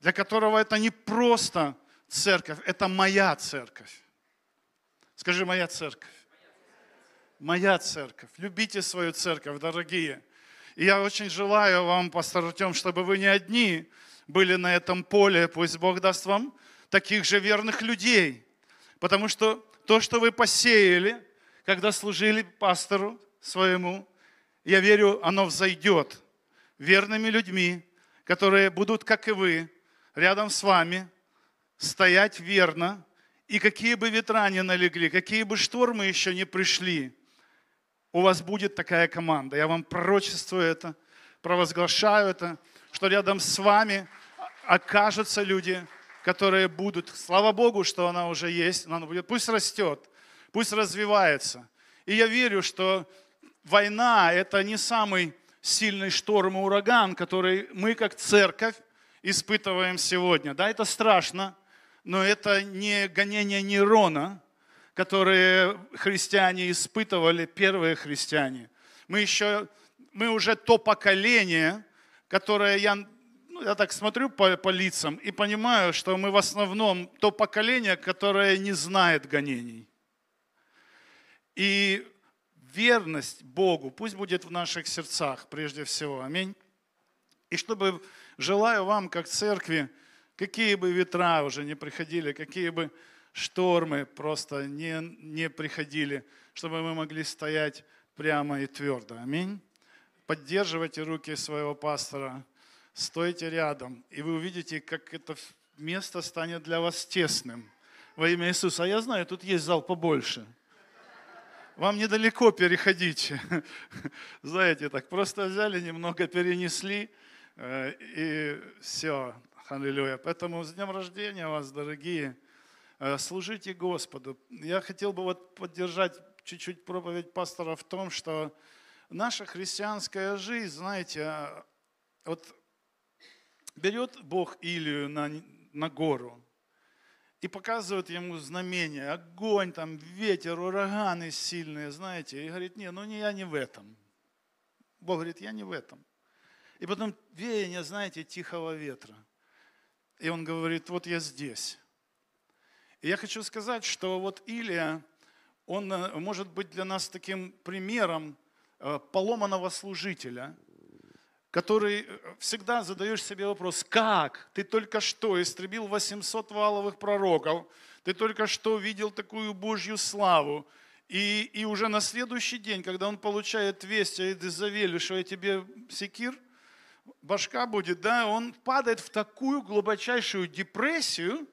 Speaker 4: для которого это не просто церковь, это моя церковь. Скажи, моя церковь. Моя церковь. Любите свою церковь, дорогие. И я очень желаю вам, пастор Артем, чтобы вы не одни были на этом поле. Пусть Бог даст вам таких же верных людей. Потому что то, что вы посеяли, когда служили пастору, своему. Я верю, оно взойдет верными людьми, которые будут, как и вы, рядом с вами, стоять верно. И какие бы ветра ни налегли, какие бы штормы еще не пришли, у вас будет такая команда. Я вам пророчествую это, провозглашаю это, что рядом с вами окажутся люди, которые будут. Слава Богу, что она уже есть, она будет. Пусть растет, пусть развивается. И я верю, что война – это не самый сильный шторм и ураган, который мы как церковь испытываем сегодня. Да, это страшно, но это не гонение нейрона, которые христиане испытывали, первые христиане. Мы еще, мы уже то поколение, которое я, ну, я так смотрю по, по лицам и понимаю, что мы в основном то поколение, которое не знает гонений. И верность Богу пусть будет в наших сердцах прежде всего. Аминь. И чтобы желаю вам, как церкви, какие бы ветра уже не приходили, какие бы штормы просто не, не приходили, чтобы мы могли стоять прямо и твердо. Аминь. Поддерживайте руки своего пастора, стойте рядом, и вы увидите, как это место станет для вас тесным. Во имя Иисуса. А я знаю, тут есть зал побольше. Вам недалеко переходить. Знаете, так просто взяли, немного перенесли, и все. Аллилуйя. Поэтому с днем рождения вас, дорогие. Э, служите Господу. Я хотел бы вот поддержать чуть-чуть проповедь пастора в том, что наша христианская жизнь, знаете, э, вот берет Бог Илию на, на гору и показывает ему знамения, огонь, там, ветер, ураганы сильные, знаете, и говорит, не, ну не, я не в этом. Бог говорит, я не в этом. И потом веяние, знаете, тихого ветра. И он говорит, вот я здесь. И я хочу сказать, что вот Илия, он э, может быть для нас таким примером э, поломанного служителя, который э, всегда задаешь себе вопрос, как? Ты только что истребил 800 валовых пророков, ты только что видел такую Божью славу, и, и уже на следующий день, когда он получает весть от Изавели, что я тебе секир, башка будет, да, он падает в такую глубочайшую депрессию,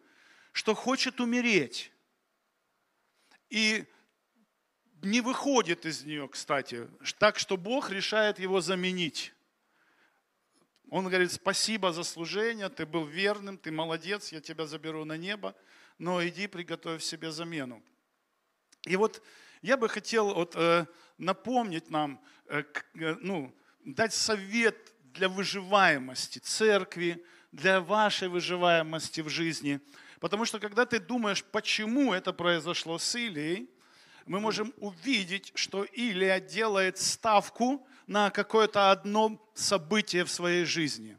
Speaker 4: что хочет умереть. И не выходит из нее, кстати, так что Бог решает его заменить. Он говорит, спасибо за служение, ты был верным, ты молодец, я тебя заберу на небо, но иди приготовь себе замену. И вот я бы хотел вот, э, напомнить нам, э, э, ну, дать совет для выживаемости церкви, для вашей выживаемости в жизни – Потому что когда ты думаешь, почему это произошло с Илией, мы можем увидеть, что Илия делает ставку на какое-то одно событие в своей жизни.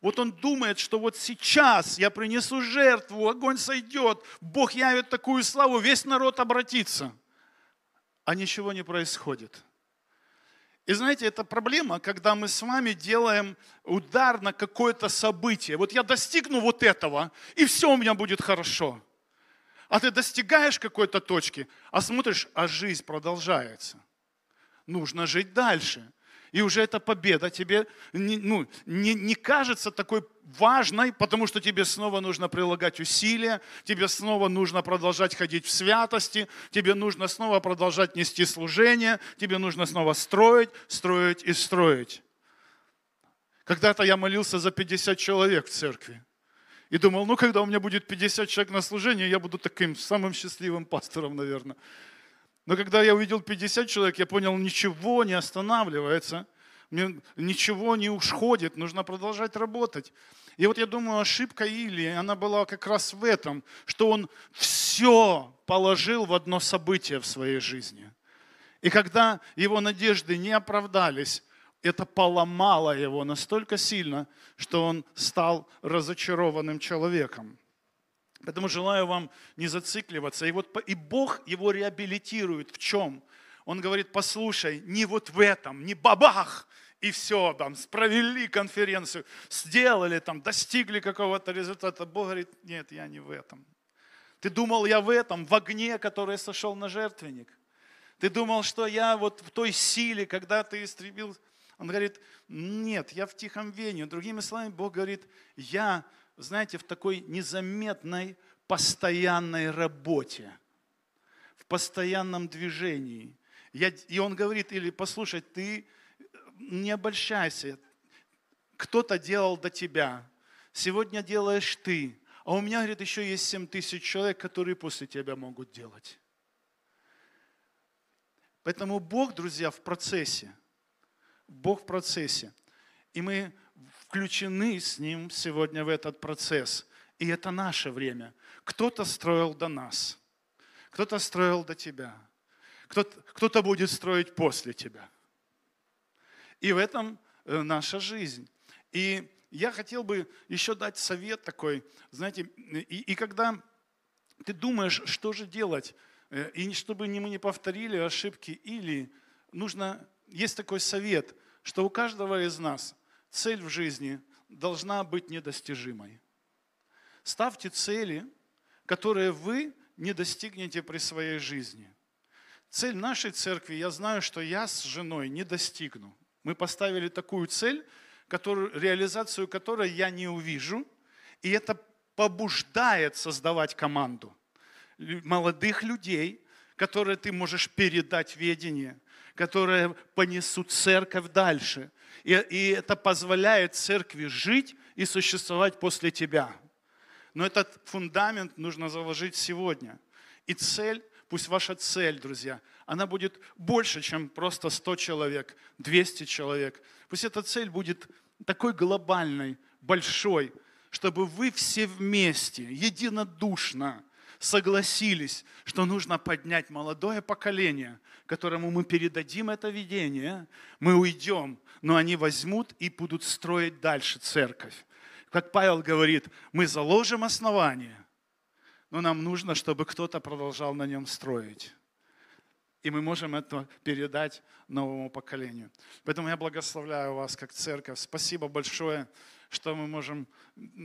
Speaker 4: Вот он думает, что вот сейчас я принесу жертву, огонь сойдет, Бог явит такую славу, весь народ обратится. А ничего не происходит. И знаете, это проблема, когда мы с вами делаем удар на какое-то событие. Вот я достигну вот этого, и все у меня будет хорошо. А ты достигаешь какой-то точки, а смотришь, а жизнь продолжается. Нужно жить дальше и уже эта победа тебе ну, не, не кажется такой важной, потому что тебе снова нужно прилагать усилия, тебе снова нужно продолжать ходить в святости, тебе нужно снова продолжать нести служение, тебе нужно снова строить, строить и строить. Когда-то я молился за 50 человек в церкви. И думал, ну когда у меня будет 50 человек на служение, я буду таким самым счастливым пастором, наверное. Но когда я увидел 50 человек, я понял, ничего не останавливается, ничего не ушходит, нужно продолжать работать. И вот я думаю, ошибка Илии, она была как раз в этом, что он все положил в одно событие в своей жизни. И когда его надежды не оправдались, это поломало его настолько сильно, что он стал разочарованным человеком. Поэтому желаю вам не зацикливаться. И вот и Бог его реабилитирует. В чем? Он говорит, послушай, не вот в этом, не бабах, и все, там, провели конференцию, сделали, там, достигли какого-то результата. Бог говорит, нет, я не в этом. Ты думал, я в этом, в огне, который сошел на жертвенник. Ты думал, что я вот в той силе, когда ты истребил. Он говорит, нет, я в тихом вене. Другими словами, Бог говорит, я, знаете, в такой незаметной, постоянной работе, в постоянном движении. Я, и он говорит, или послушай, ты не обольщайся, кто-то делал до тебя, сегодня делаешь ты, а у меня, говорит, еще есть 7 тысяч человек, которые после тебя могут делать. Поэтому Бог, друзья, в процессе. Бог в процессе. И мы включены с Ним сегодня в этот процесс. И это наше время. Кто-то строил до нас, кто-то строил до тебя, кто-то, кто будет строить после тебя. И в этом э, наша жизнь. И я хотел бы еще дать совет такой, знаете, и, и когда ты думаешь, что же делать, э, и чтобы мы не повторили ошибки, или нужно, есть такой совет, что у каждого из нас цель в жизни должна быть недостижимой. Ставьте цели, которые вы не достигнете при своей жизни. Цель нашей церкви, я знаю, что я с женой не достигну. Мы поставили такую цель, которую, реализацию которой я не увижу, и это побуждает создавать команду молодых людей, которые ты можешь передать ведение, которые понесут церковь дальше. И, и это позволяет церкви жить и существовать после тебя. Но этот фундамент нужно заложить сегодня. И цель, пусть ваша цель, друзья, она будет больше, чем просто 100 человек, 200 человек. Пусть эта цель будет такой глобальной, большой, чтобы вы все вместе, единодушно согласились, что нужно поднять молодое поколение, которому мы передадим это видение, мы уйдем, но они возьмут и будут строить дальше церковь. Как Павел говорит, мы заложим основание, но нам нужно, чтобы кто-то продолжал на нем строить. И мы можем это передать новому поколению. Поэтому я благословляю вас как церковь. Спасибо большое, что мы можем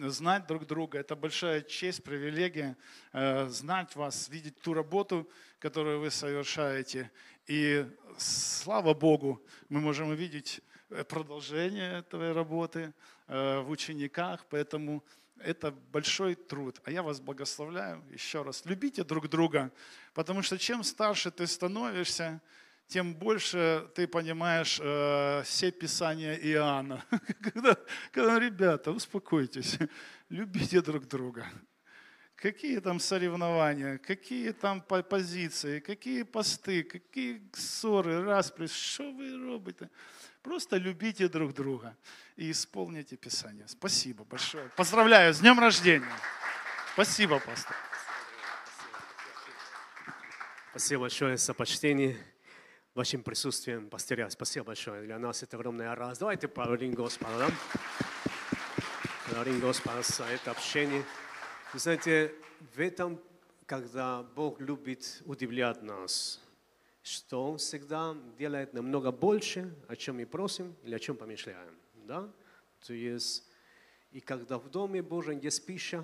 Speaker 4: знать друг друга. Это большая честь, привилегия э, знать вас, видеть ту работу, которую вы совершаете. И слава Богу, мы можем увидеть продолжение этой работы э, в учениках. Поэтому это большой труд. А я вас благословляю еще раз. Любите друг друга, потому что чем старше ты становишься, тем больше ты понимаешь э, все писания Иоанна. когда, когда, ребята, успокойтесь, любите друг друга. Какие там соревнования, какие там позиции, какие посты, какие ссоры, распри, что вы робите? Просто любите друг друга и исполните Писание. Спасибо большое. Поздравляю с днем рождения. Спасибо, пастор.
Speaker 1: Спасибо большое за почтение вашим присутствием, пастыря. Спасибо большое. Для нас это огромная радость. Давайте поблагодарим Господа. Да? Благодарим Господа за это общение. Вы знаете, в этом, когда Бог любит удивлять нас, что Он всегда делает намного больше, о чем мы просим или о чем помышляем. Да? То есть, и когда в Доме Божьем есть пища,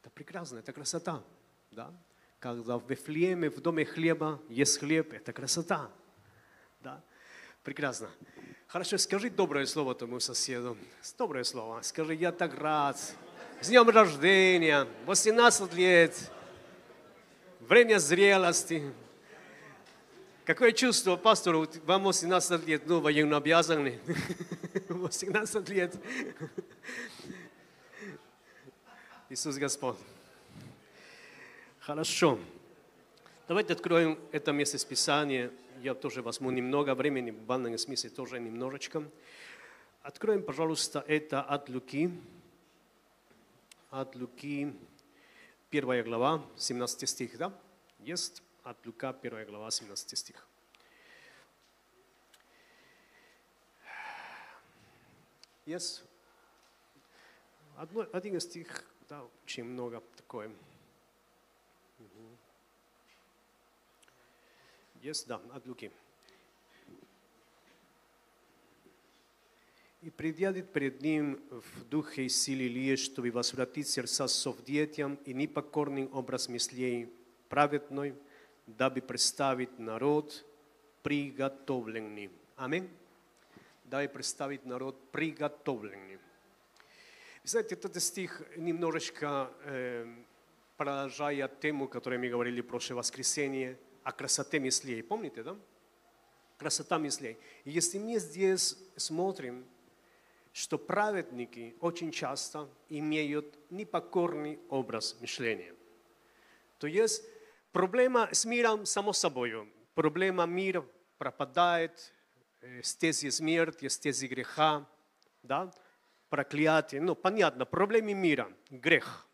Speaker 1: это прекрасно, это красота. Да? Когда в Вифлееме, в Доме хлеба есть хлеб, это красота. Да? Прекрасно. Хорошо, скажи доброе слово тому соседу. Доброе слово. Скажи, я так рад. С днем рождения, 18 лет, время зрелости, Какое чувство, пастор, вам 18 лет, ну, военно обязаны. 18 лет. Иисус Господь. Хорошо. Давайте откроем это место из Писания. Я тоже возьму немного времени, в банном смысле тоже немножечко. Откроем, пожалуйста, это от Луки. От Луки, первая глава, 17 стих, да? Есть? От Лука, 1 глава, 17 стих. Есть одно, один стих, да, очень много такое. Есть, да, от Луки. И предъявит пред ним в духе и силе Илия, чтобы возвратить сердца совдетям и непокорным образ мыслей праведной, да би представить народ приготовленный. Аминь. Дай представить народ приготовленный. Вы знаете, этот стих немножечко э, продолжая тему, которую мы говорили в прошлое воскресенье, о красоте мыслей. Помните, да? Красота мыслей. И если мы здесь смотрим, что праведники очень часто имеют непокорный образ мышления. То есть проблема с миром само собой. Проблема мира пропадает, э, стези смерти, стези греха, да? проклятие. Ну, понятно, проблемы мира, грех.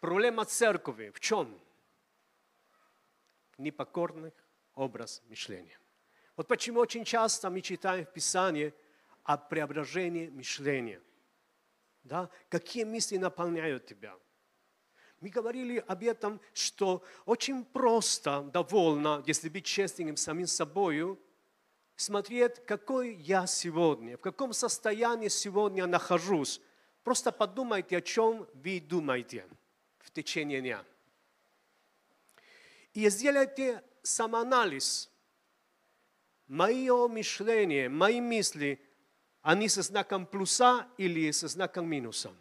Speaker 1: Проблема церкви в чем? Непокорный образ мышления. Вот почему очень часто мы читаем в Писании о преображении мышления. Да? Какие мысли наполняют тебя? Мы говорили об этом, что очень просто, довольно, если быть честным самим собой, смотреть, какой я сегодня, в каком состоянии сегодня нахожусь. Просто подумайте, о чем вы думаете в течение дня. И сделайте самоанализ. Мое мышление, мои мысли, они со знаком плюса или со знаком минуса?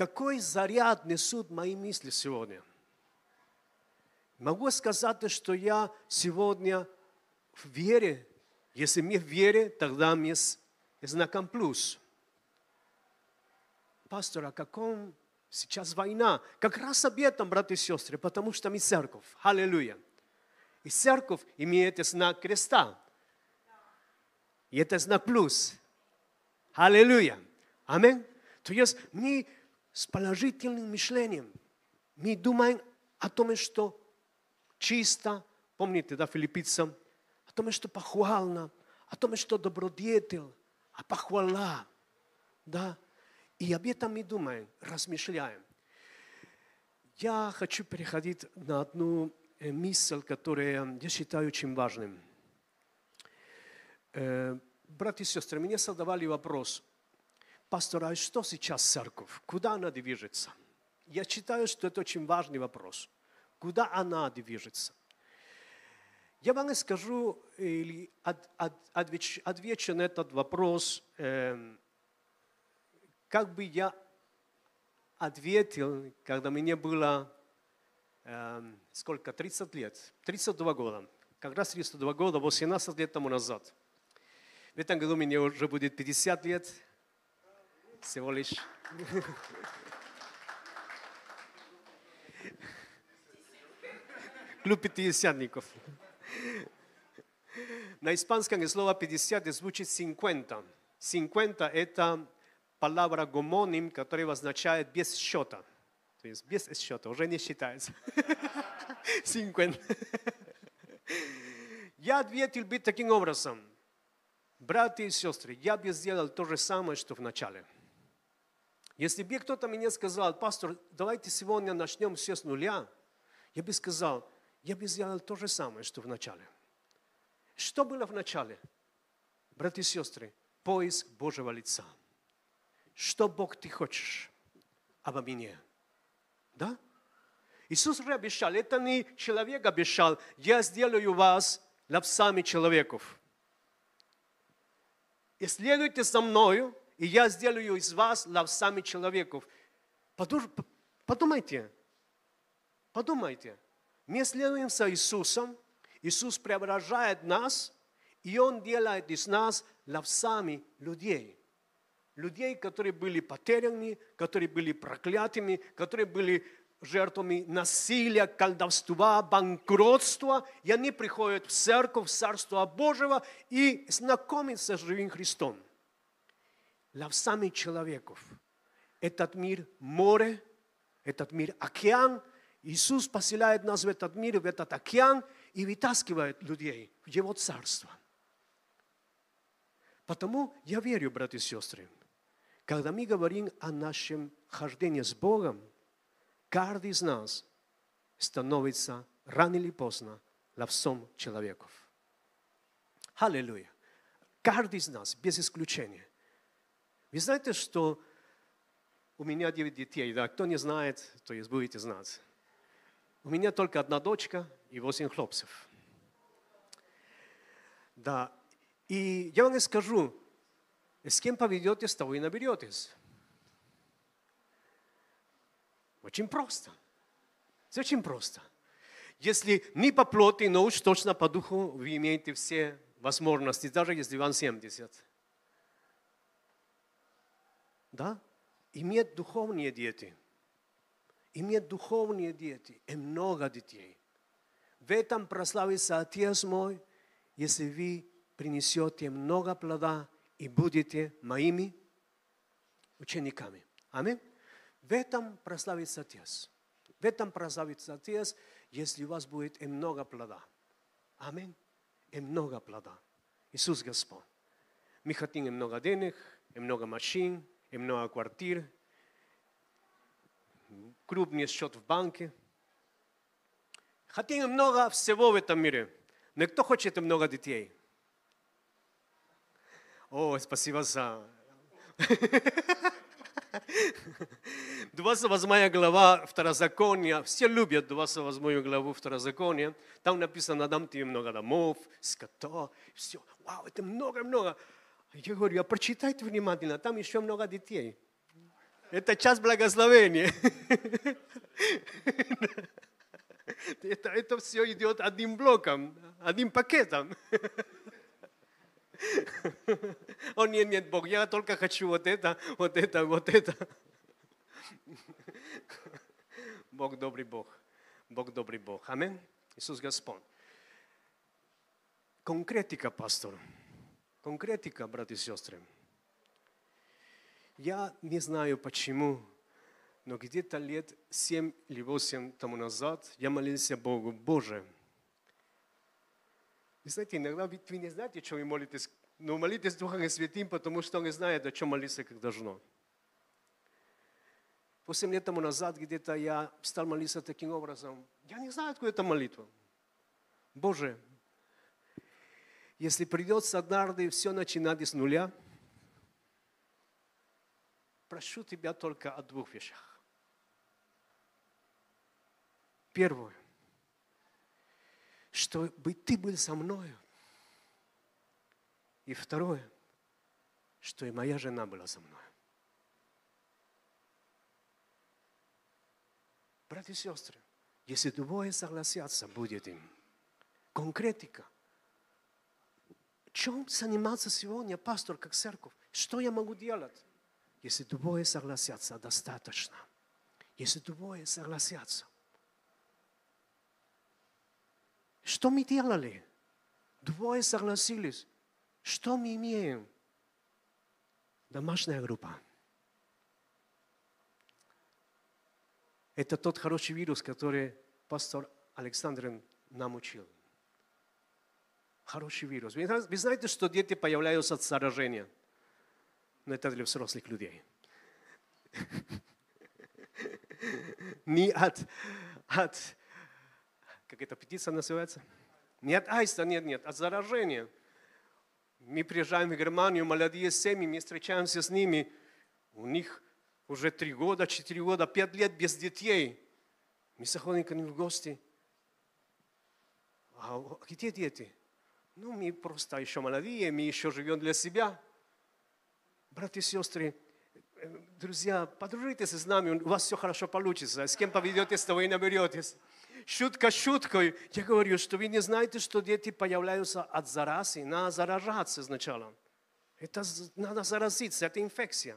Speaker 1: Какой заряд несут мои мысли сегодня? Могу сказать, что я сегодня в вере. Если мы в вере, тогда с знаком плюс. Пастор, о каком сейчас война? Как раз об этом, братья и сестры, потому что мы церковь. Аллилуйя. И церковь имеет знак креста. И это знак плюс. Аллилуйя. Аминь. То есть мы с положительным мышлением, мы думаем о том, что чисто, помните, да, филиппийцам, о том, что похвально, о том, что добродетель, а похвала, да. И об этом мы думаем, размышляем. Я хочу переходить на одну э, мысль, которую я считаю очень важным. Э, братья и сестры, мне задавали вопрос, пастор, а что сейчас церковь? Куда она движется? Я считаю, что это очень важный вопрос. Куда она движется? Я вам скажу или отвечу на этот вопрос, эм, как бы я ответил, когда мне было эм, сколько, 30 лет, 32 года, как раз 32 года, 18 лет тому назад. В этом году мне уже будет 50 лет, всего лишь. Клуб пятидесятников. На испанском слово 50 звучит 50. 50 – это палabra гомоним, которая означает без счета. То есть без счета, уже не считается. 50. Я ответил быть таким образом. Братья и сестры, я бы сделал то же самое, что в начале. Если бы кто-то мне сказал, пастор, давайте сегодня начнем все с нуля, я бы сказал, я бы сделал то же самое, что в начале. Что было в начале? Братья и сестры, поиск Божьего лица. Что Бог ты хочешь обо мне? Да? Иисус уже обещал, это не человек обещал, я сделаю вас ловцами человеков. И следуйте за мною, и я сделаю из вас ловцами человеков. Подумайте, подумайте. Мы следуем за Иисусом, Иисус преображает нас, и Он делает из нас ловцами людей. Людей, которые были потеряны, которые были проклятыми, которые были жертвами насилия, колдовства, банкротства, и они приходят в церковь, в Царство Божьего и знакомятся с живым Христом. Ловцами человеков. Этот мир море, этот мир океан. Иисус поселяет нас в этот мир, в этот океан – и вытаскивает людей в Его Царство. Потому я верю, братья и сестры, когда мы говорим о нашем хождении с Богом, каждый из нас становится рано или поздно ловцом человеков. Аллилуйя. Каждый из нас, без исключения. Вы знаете, что у меня девять детей, да, кто не знает, то есть будете знать. У меня только одна дочка и восемь хлопцев. Да. И я вам и скажу, с кем поведетесь, того и наберетесь. Очень просто. Это очень просто. Если не по плоти, но уж точно по духу, вы имеете все возможности, даже если вам 70. Да? Иметь духовные дети. Иметь духовные дети и много детей. В этом прославится Отец мой, если вы принесете много плода и будете моими учениками. Аминь. В этом прославится Отец. В этом прославится Отец, если у вас будет и много плода. Аминь. И много плода. Иисус Господь. Мы хотим много денег, и много машин, много квартир, крупный счет в банке. Хотим много всего в этом мире. Но кто хочет много детей? О, спасибо за... 28 глава Второзакония. Все любят 28 главу Второзакония. Там написано, дам тебе много домов, скота, все. Вау, это много-много. Я говорю, а прочитайте внимательно, там еще много детей. Это час благословения. Это, это все идет одним блоком, одним пакетом. О, нет, нет, Бог, я только хочу вот это, вот это, вот это. Бог добрый Бог. Бог добрый Бог. Аминь. Иисус Господь. Конкретика, пастор. Конкретика, братья и сестры. Я не знаю почему, но где-то лет семь или восемь тому назад я молился Богу, Боже, вы знаете, иногда вы, не знаете, что вы молитесь, но молитесь Духом Святым, потому что не знает, о чем молиться, как должно. Восемь лет тому назад где-то я стал молиться таким образом. Я не знаю, откуда эта молитва. Боже, если придется однажды все начинать с нуля, прошу Тебя только о двух вещах. Первое, чтобы Ты был со мною. И второе, что и моя жена была со мной. Братья и сестры, если двое согласятся, будет им. Конкретика. Чем заниматься сегодня, пастор, как церковь? Что я могу делать? Если двое согласятся, достаточно. Если двое согласятся. Что мы делали? Двое согласились. Что мы имеем? Домашняя группа. Это тот хороший вирус, который пастор Александр нам учил. Хороший вирус. Вы знаете, что дети появляются от заражения? Но это для взрослых людей. Не от, от как эта птица называется? Не от аиста, нет, нет, от заражения. Мы приезжаем в Германию, молодые семьи, мы встречаемся с ними, у них уже три года, четыре года, пять лет без детей. Мы заходим к ним в гости. А где дети? Ну, мы просто еще молодые, мы еще живем для себя. Братья и сестры, друзья, подружитесь с нами, у вас все хорошо получится. С кем поведетесь, того и наберетесь. Шутка шуткой. Я говорю, что вы не знаете, что дети появляются от заразы. Надо заражаться сначала. Это надо заразиться, это инфекция.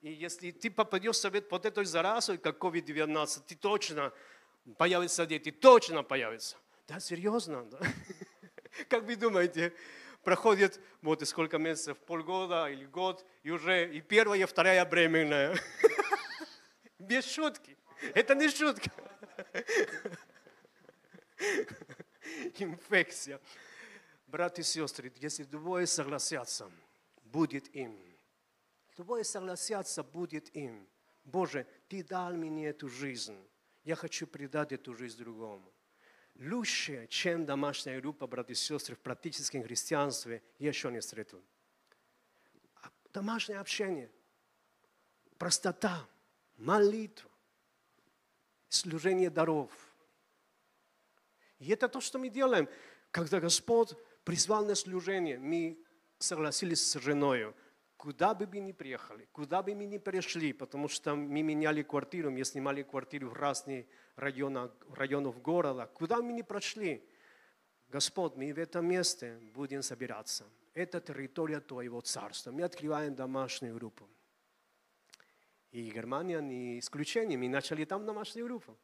Speaker 1: И если ты попадешь себе под этой заразой, как COVID-19, ты точно появятся дети, точно появятся. Да, серьезно. Да? Как вы думаете, проходит вот сколько месяцев, полгода или год, и уже и первая, и вторая беременная. Без шутки. Это не шутка. Инфекция. Братья и сестры, если двое согласятся, будет им Двое согласятся, будет им. Боже, Ты дал мне эту жизнь. Я хочу предать эту жизнь другому. Лучше, чем домашняя группа, братья и сестры, в практическом христианстве, еще не встретил. А домашнее общение, простота, молитва, служение даров. И это то, что мы делаем, когда Господь призвал на служение, мы согласились с женой, куда бы мы ни приехали, куда бы мы ни пришли, потому что мы меняли квартиру, мы снимали квартиру в разных районах, районах города, куда мы ни прошли, Господь, мы в этом месте будем собираться. Это территория Твоего царства. Мы открываем домашнюю группу. И Германия не исключение. Мы начали там домашнюю группу.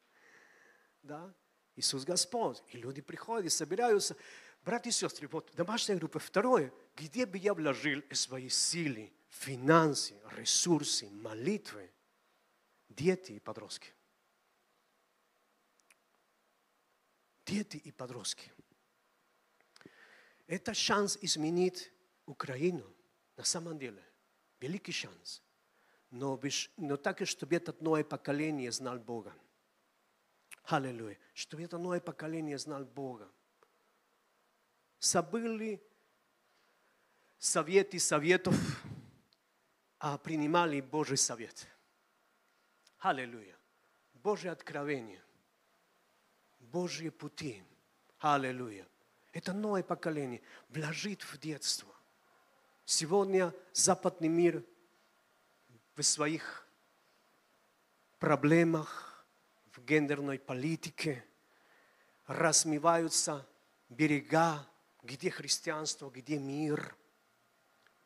Speaker 1: Да? Иисус Господь. И люди приходят собираются. Братья и сестры, вот домашняя группа. Второе, где бы я вложил свои силы, финансы, ресурсы, молитвы, дети и подростки. Дети и подростки. Это шанс изменить Украину. На самом деле. Великий шанс. Но, но так, чтобы это новое поколение знал Бога. Аллилуйя. Чтобы это новое поколение знал Бога. Забыли советы советов, а принимали Божий совет. Аллилуйя. Божье откровение. Божьи пути. Аллилуйя. Это новое поколение вложит в детство. Сегодня западный мир в своих проблемах, в гендерной политике размываются берега, где христианство, где мир.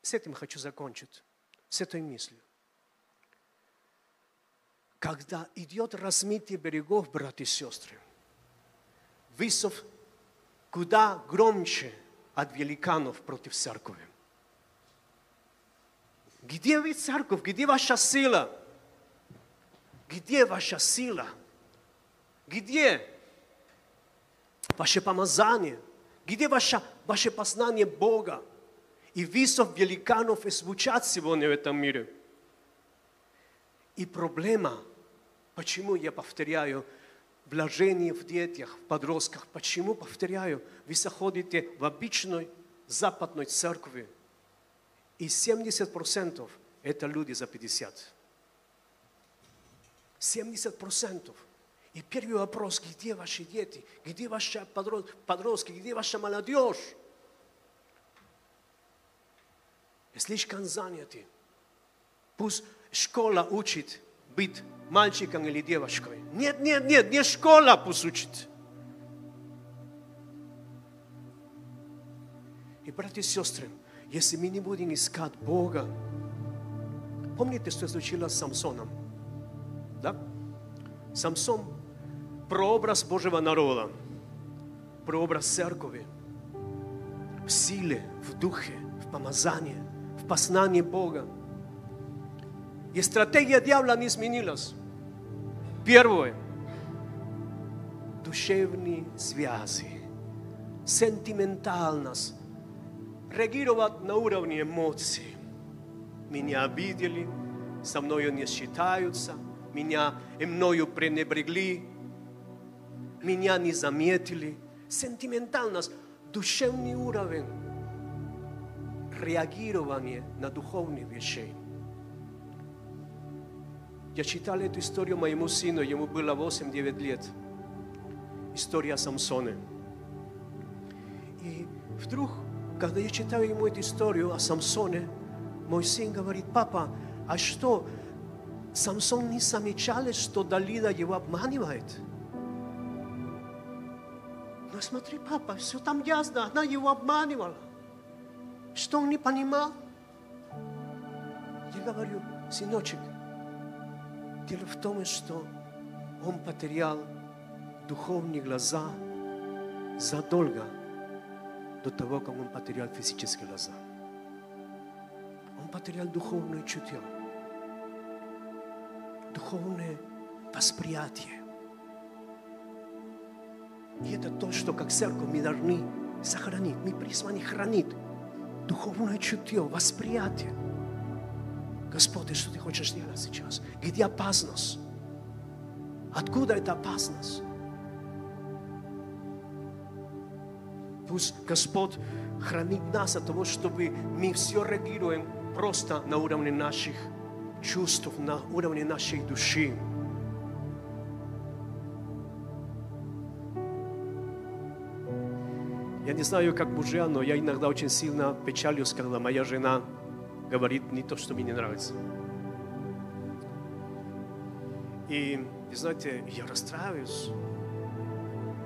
Speaker 1: С этим хочу закончить, с этой мыслью. Когда идет размытие берегов, братья и сестры, вызов куда громче от великанов против церкви. Где вы, церковь? Где ваша сила? Где ваша сила? Где ваше помазание? Где ваше, ваше познание Бога? И висов великанов звучат сегодня в этом мире. И проблема, почему я повторяю, вложение в детях, в подростках. Почему, повторяю, вы заходите в обычной западной церкви, и 70% это люди за 50. 70%. И первый вопрос, где ваши дети, где ваши подростки, где ваша молодежь? Слишком заняты. Пусть школа учит быть мальчиком или девочкой. Нет, нет, нет, не школа пусть учит. И, братья и сестры, если мы не будем искать Бога, помните, что случилось с Самсоном? Да? Самсон – прообраз Божьего народа, прообраз церкви, в силе, в духе, в помазании, в познании Бога. И стратегия дьявола не изменилась. Первое. Душевные связи. Сентиментальность. Реагировать на уровне эмоций. Меня обидели, со мною не считаются, меня и мною пренебрегли, меня не заметили. Сентиментальность, душевный уровень реагирования на духовные вещи. Я читал эту историю моему сыну, ему было 8-9 лет. История Самсона. И вдруг, когда я читаю ему эту историю о Самсоне, мой сын говорит, папа, а что, Самсон не замечал, что Далида его обманывает? Смотри, папа, все там ясно, она его обманывала. Что он не понимал? Я говорю, сыночек, Дело в том, что он потерял духовные глаза задолго до того, как он потерял физические глаза. Он потерял духовное чутье, духовное восприятие. И это то, что как церковь мы должны сохранить. Мы призваны хранить духовное чутье, восприятие. Господи, что ты хочешь делать сейчас? Где опасность? Откуда эта опасность? Пусть Господь хранит нас от того, чтобы мы все реагируем просто на уровне наших чувств, на уровне нашей души. Я не знаю, как мужья, но я иногда очень сильно печалюсь, когда моя жена говорит не то, что мне не нравится. И, и знаете, я расстраиваюсь.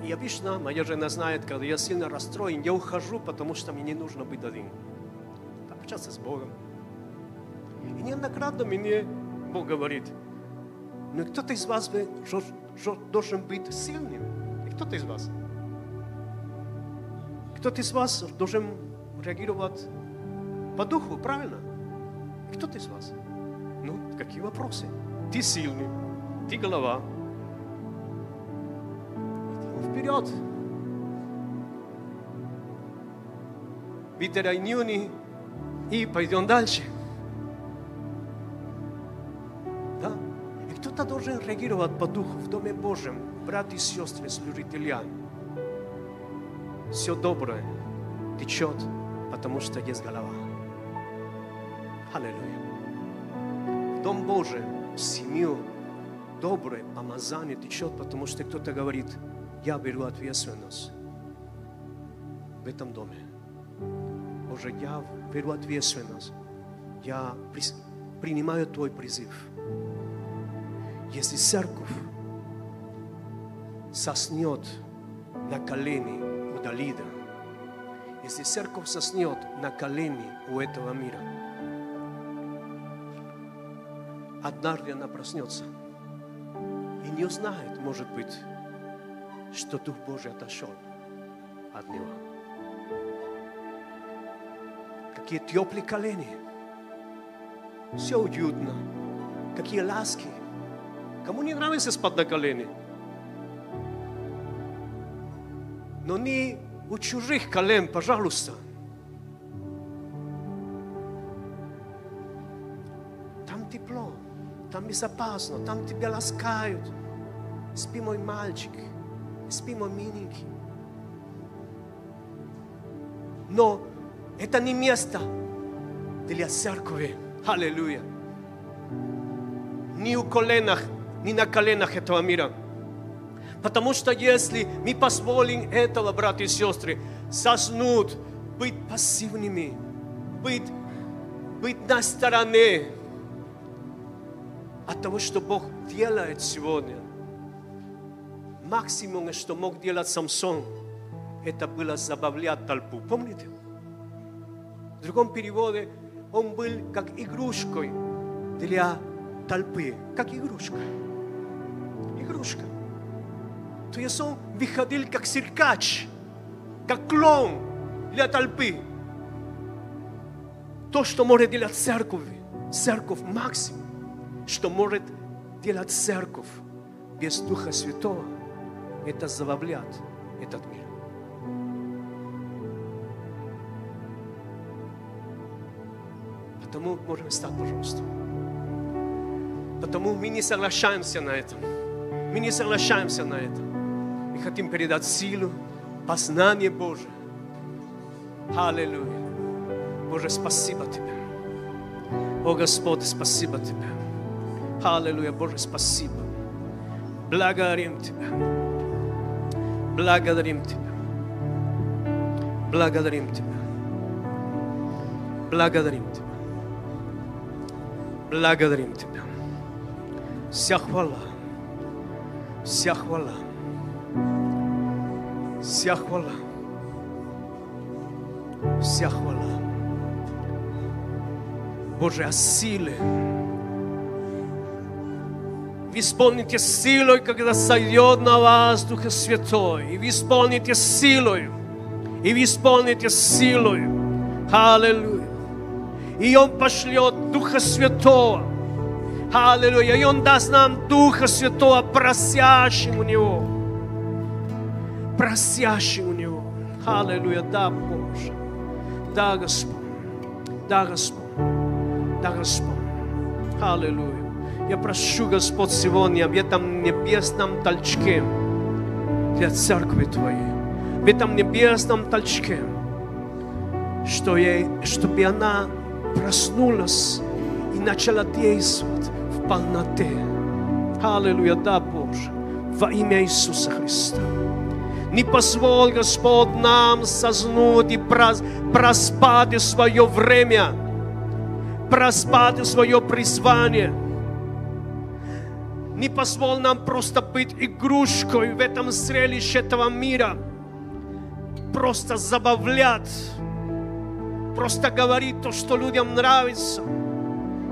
Speaker 1: И обычно моя жена знает, когда я сильно расстроен, я ухожу, потому что мне не нужно быть один. Общаться с Богом. И неоднократно мне Бог говорит, ну кто-то из вас должен быть сильным. И кто-то из вас. Кто-то из вас должен реагировать по духу, правильно? Кто-то из вас. Ну, какие вопросы? Ты сильный, ты голова. Вперед. Нюни и пойдем дальше. Да? И кто-то должен реагировать по духу в Доме Божьем, братья и сестры, служителя. Все доброе течет, потому что есть голова. Аллилуйя. В Дом Божий, семью, доброе помазание течет, потому что кто-то говорит, я беру ответственность в этом доме. Боже, я беру ответственность. Я принимаю Твой призыв. Если церковь соснет на колени у Далида, если церковь соснет на колени у этого мира, однажды она проснется и не узнает, может быть, что Дух Божий отошел от него. Какие теплые колени. Все уютно. Какие ласки. Кому не нравится спать на колени? Но не у чужих колен, пожалуйста. Там тепло, там безопасно, там тебя ласкают. Спи, мой мальчик, спи, мой миленький. Но это не место для церкви. Аллилуйя. Ни у коленах, ни на коленах этого мира. Потому что если мы позволим этого, братья и сестры, соснуть, быть пассивными, быть, быть на стороне от того, что Бог делает сегодня, максимум, что мог делать Самсон, это было забавлять толпу. Помните? В другом переводе он был как игрушкой для толпы. Как игрушка. Игрушка. То есть он выходил как циркач, как клоун для толпы. То, что может делать церковь, церковь максимум, что может делать церковь без Духа Святого, это забавлять этот мир. Потому можем встать, пожалуйста. Потому мы не соглашаемся на этом. Мы не соглашаемся на это. Мы хотим передать силу, познание Божие. Аллилуйя. Боже, спасибо Тебе. О Господь, спасибо Тебе. Аллилуйя, Боже, спасибо. Благодарим Тебя. Благодарим Тебя. Благодарим Тебя. Благодарим Тебя. Благодарим Тебя. Вся хвала, вся хвала, вся хвала, вся хвала. Боже, о силе. Вы исполните силой, когда сойдет на вас Дух Святой. И вы исполните силой. И вы исполните силой. Аллилуйя. И Он пошлет Духа Святого. Аллилуйя. И Он даст нам Духа Святого, просящим у Него. Просящим у Него. Аллилуйя. Да, Боже. Да, Господь. Да, Господь. Да, Господь. Аллилуйя. Я прошу, Господь, сегодня в этом небесном толчке для церкви Твоей, в этом небесном толчке, что ей, чтобы она проснулась и начала действовать в полноте. Аллилуйя, да, Боже, во имя Иисуса Христа. Не позволь, Господь, нам сознуть и прос- проспать свое время, проспать свое призвание. Не позволь нам просто быть игрушкой в этом зрелище этого мира, просто забавлять, просто говорить то, что людям нравится,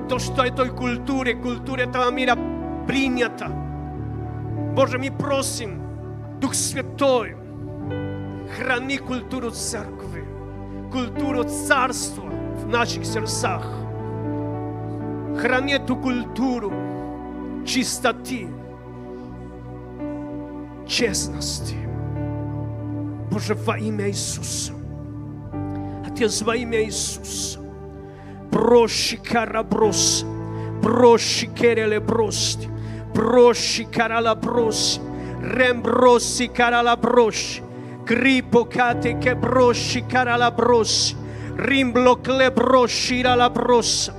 Speaker 1: то, что этой культуре, культуре этого мира принято. Боже, мы просим, Дух Святой, храни культуру церкви, культуру царства в наших сердцах. Храни эту культуру чистоты, честности. Боже, во имя Иисуса. Отец, во имя Иисуса. Проще караброс, проще кереле брости, проще карала Rembrossi caralabroshi, cripocate che broshi caralabroshi, rimblocle broshi ralabrossa,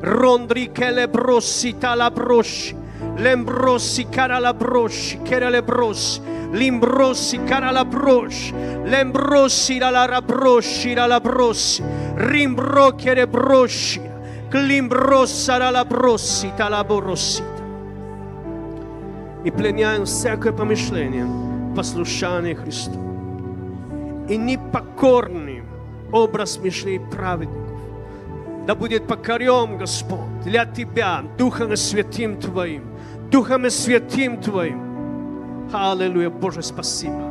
Speaker 1: rondri che le brossi talabroshi, lembrossi caralabroshi, cherelebrossi, l'imbrossi caralabroshi, lembrossi ralarabrosci ralabrossi, rimbrochere broshi, climbrossa ralabrossi talaborossi. И пленяем всякое помышление, послушание Христу. И непокорный образ мышлей праведников да будет покорен Господь для Тебя, Духом Святым Твоим, Духом Святым Твоим. Аллилуйя, Боже, спасибо.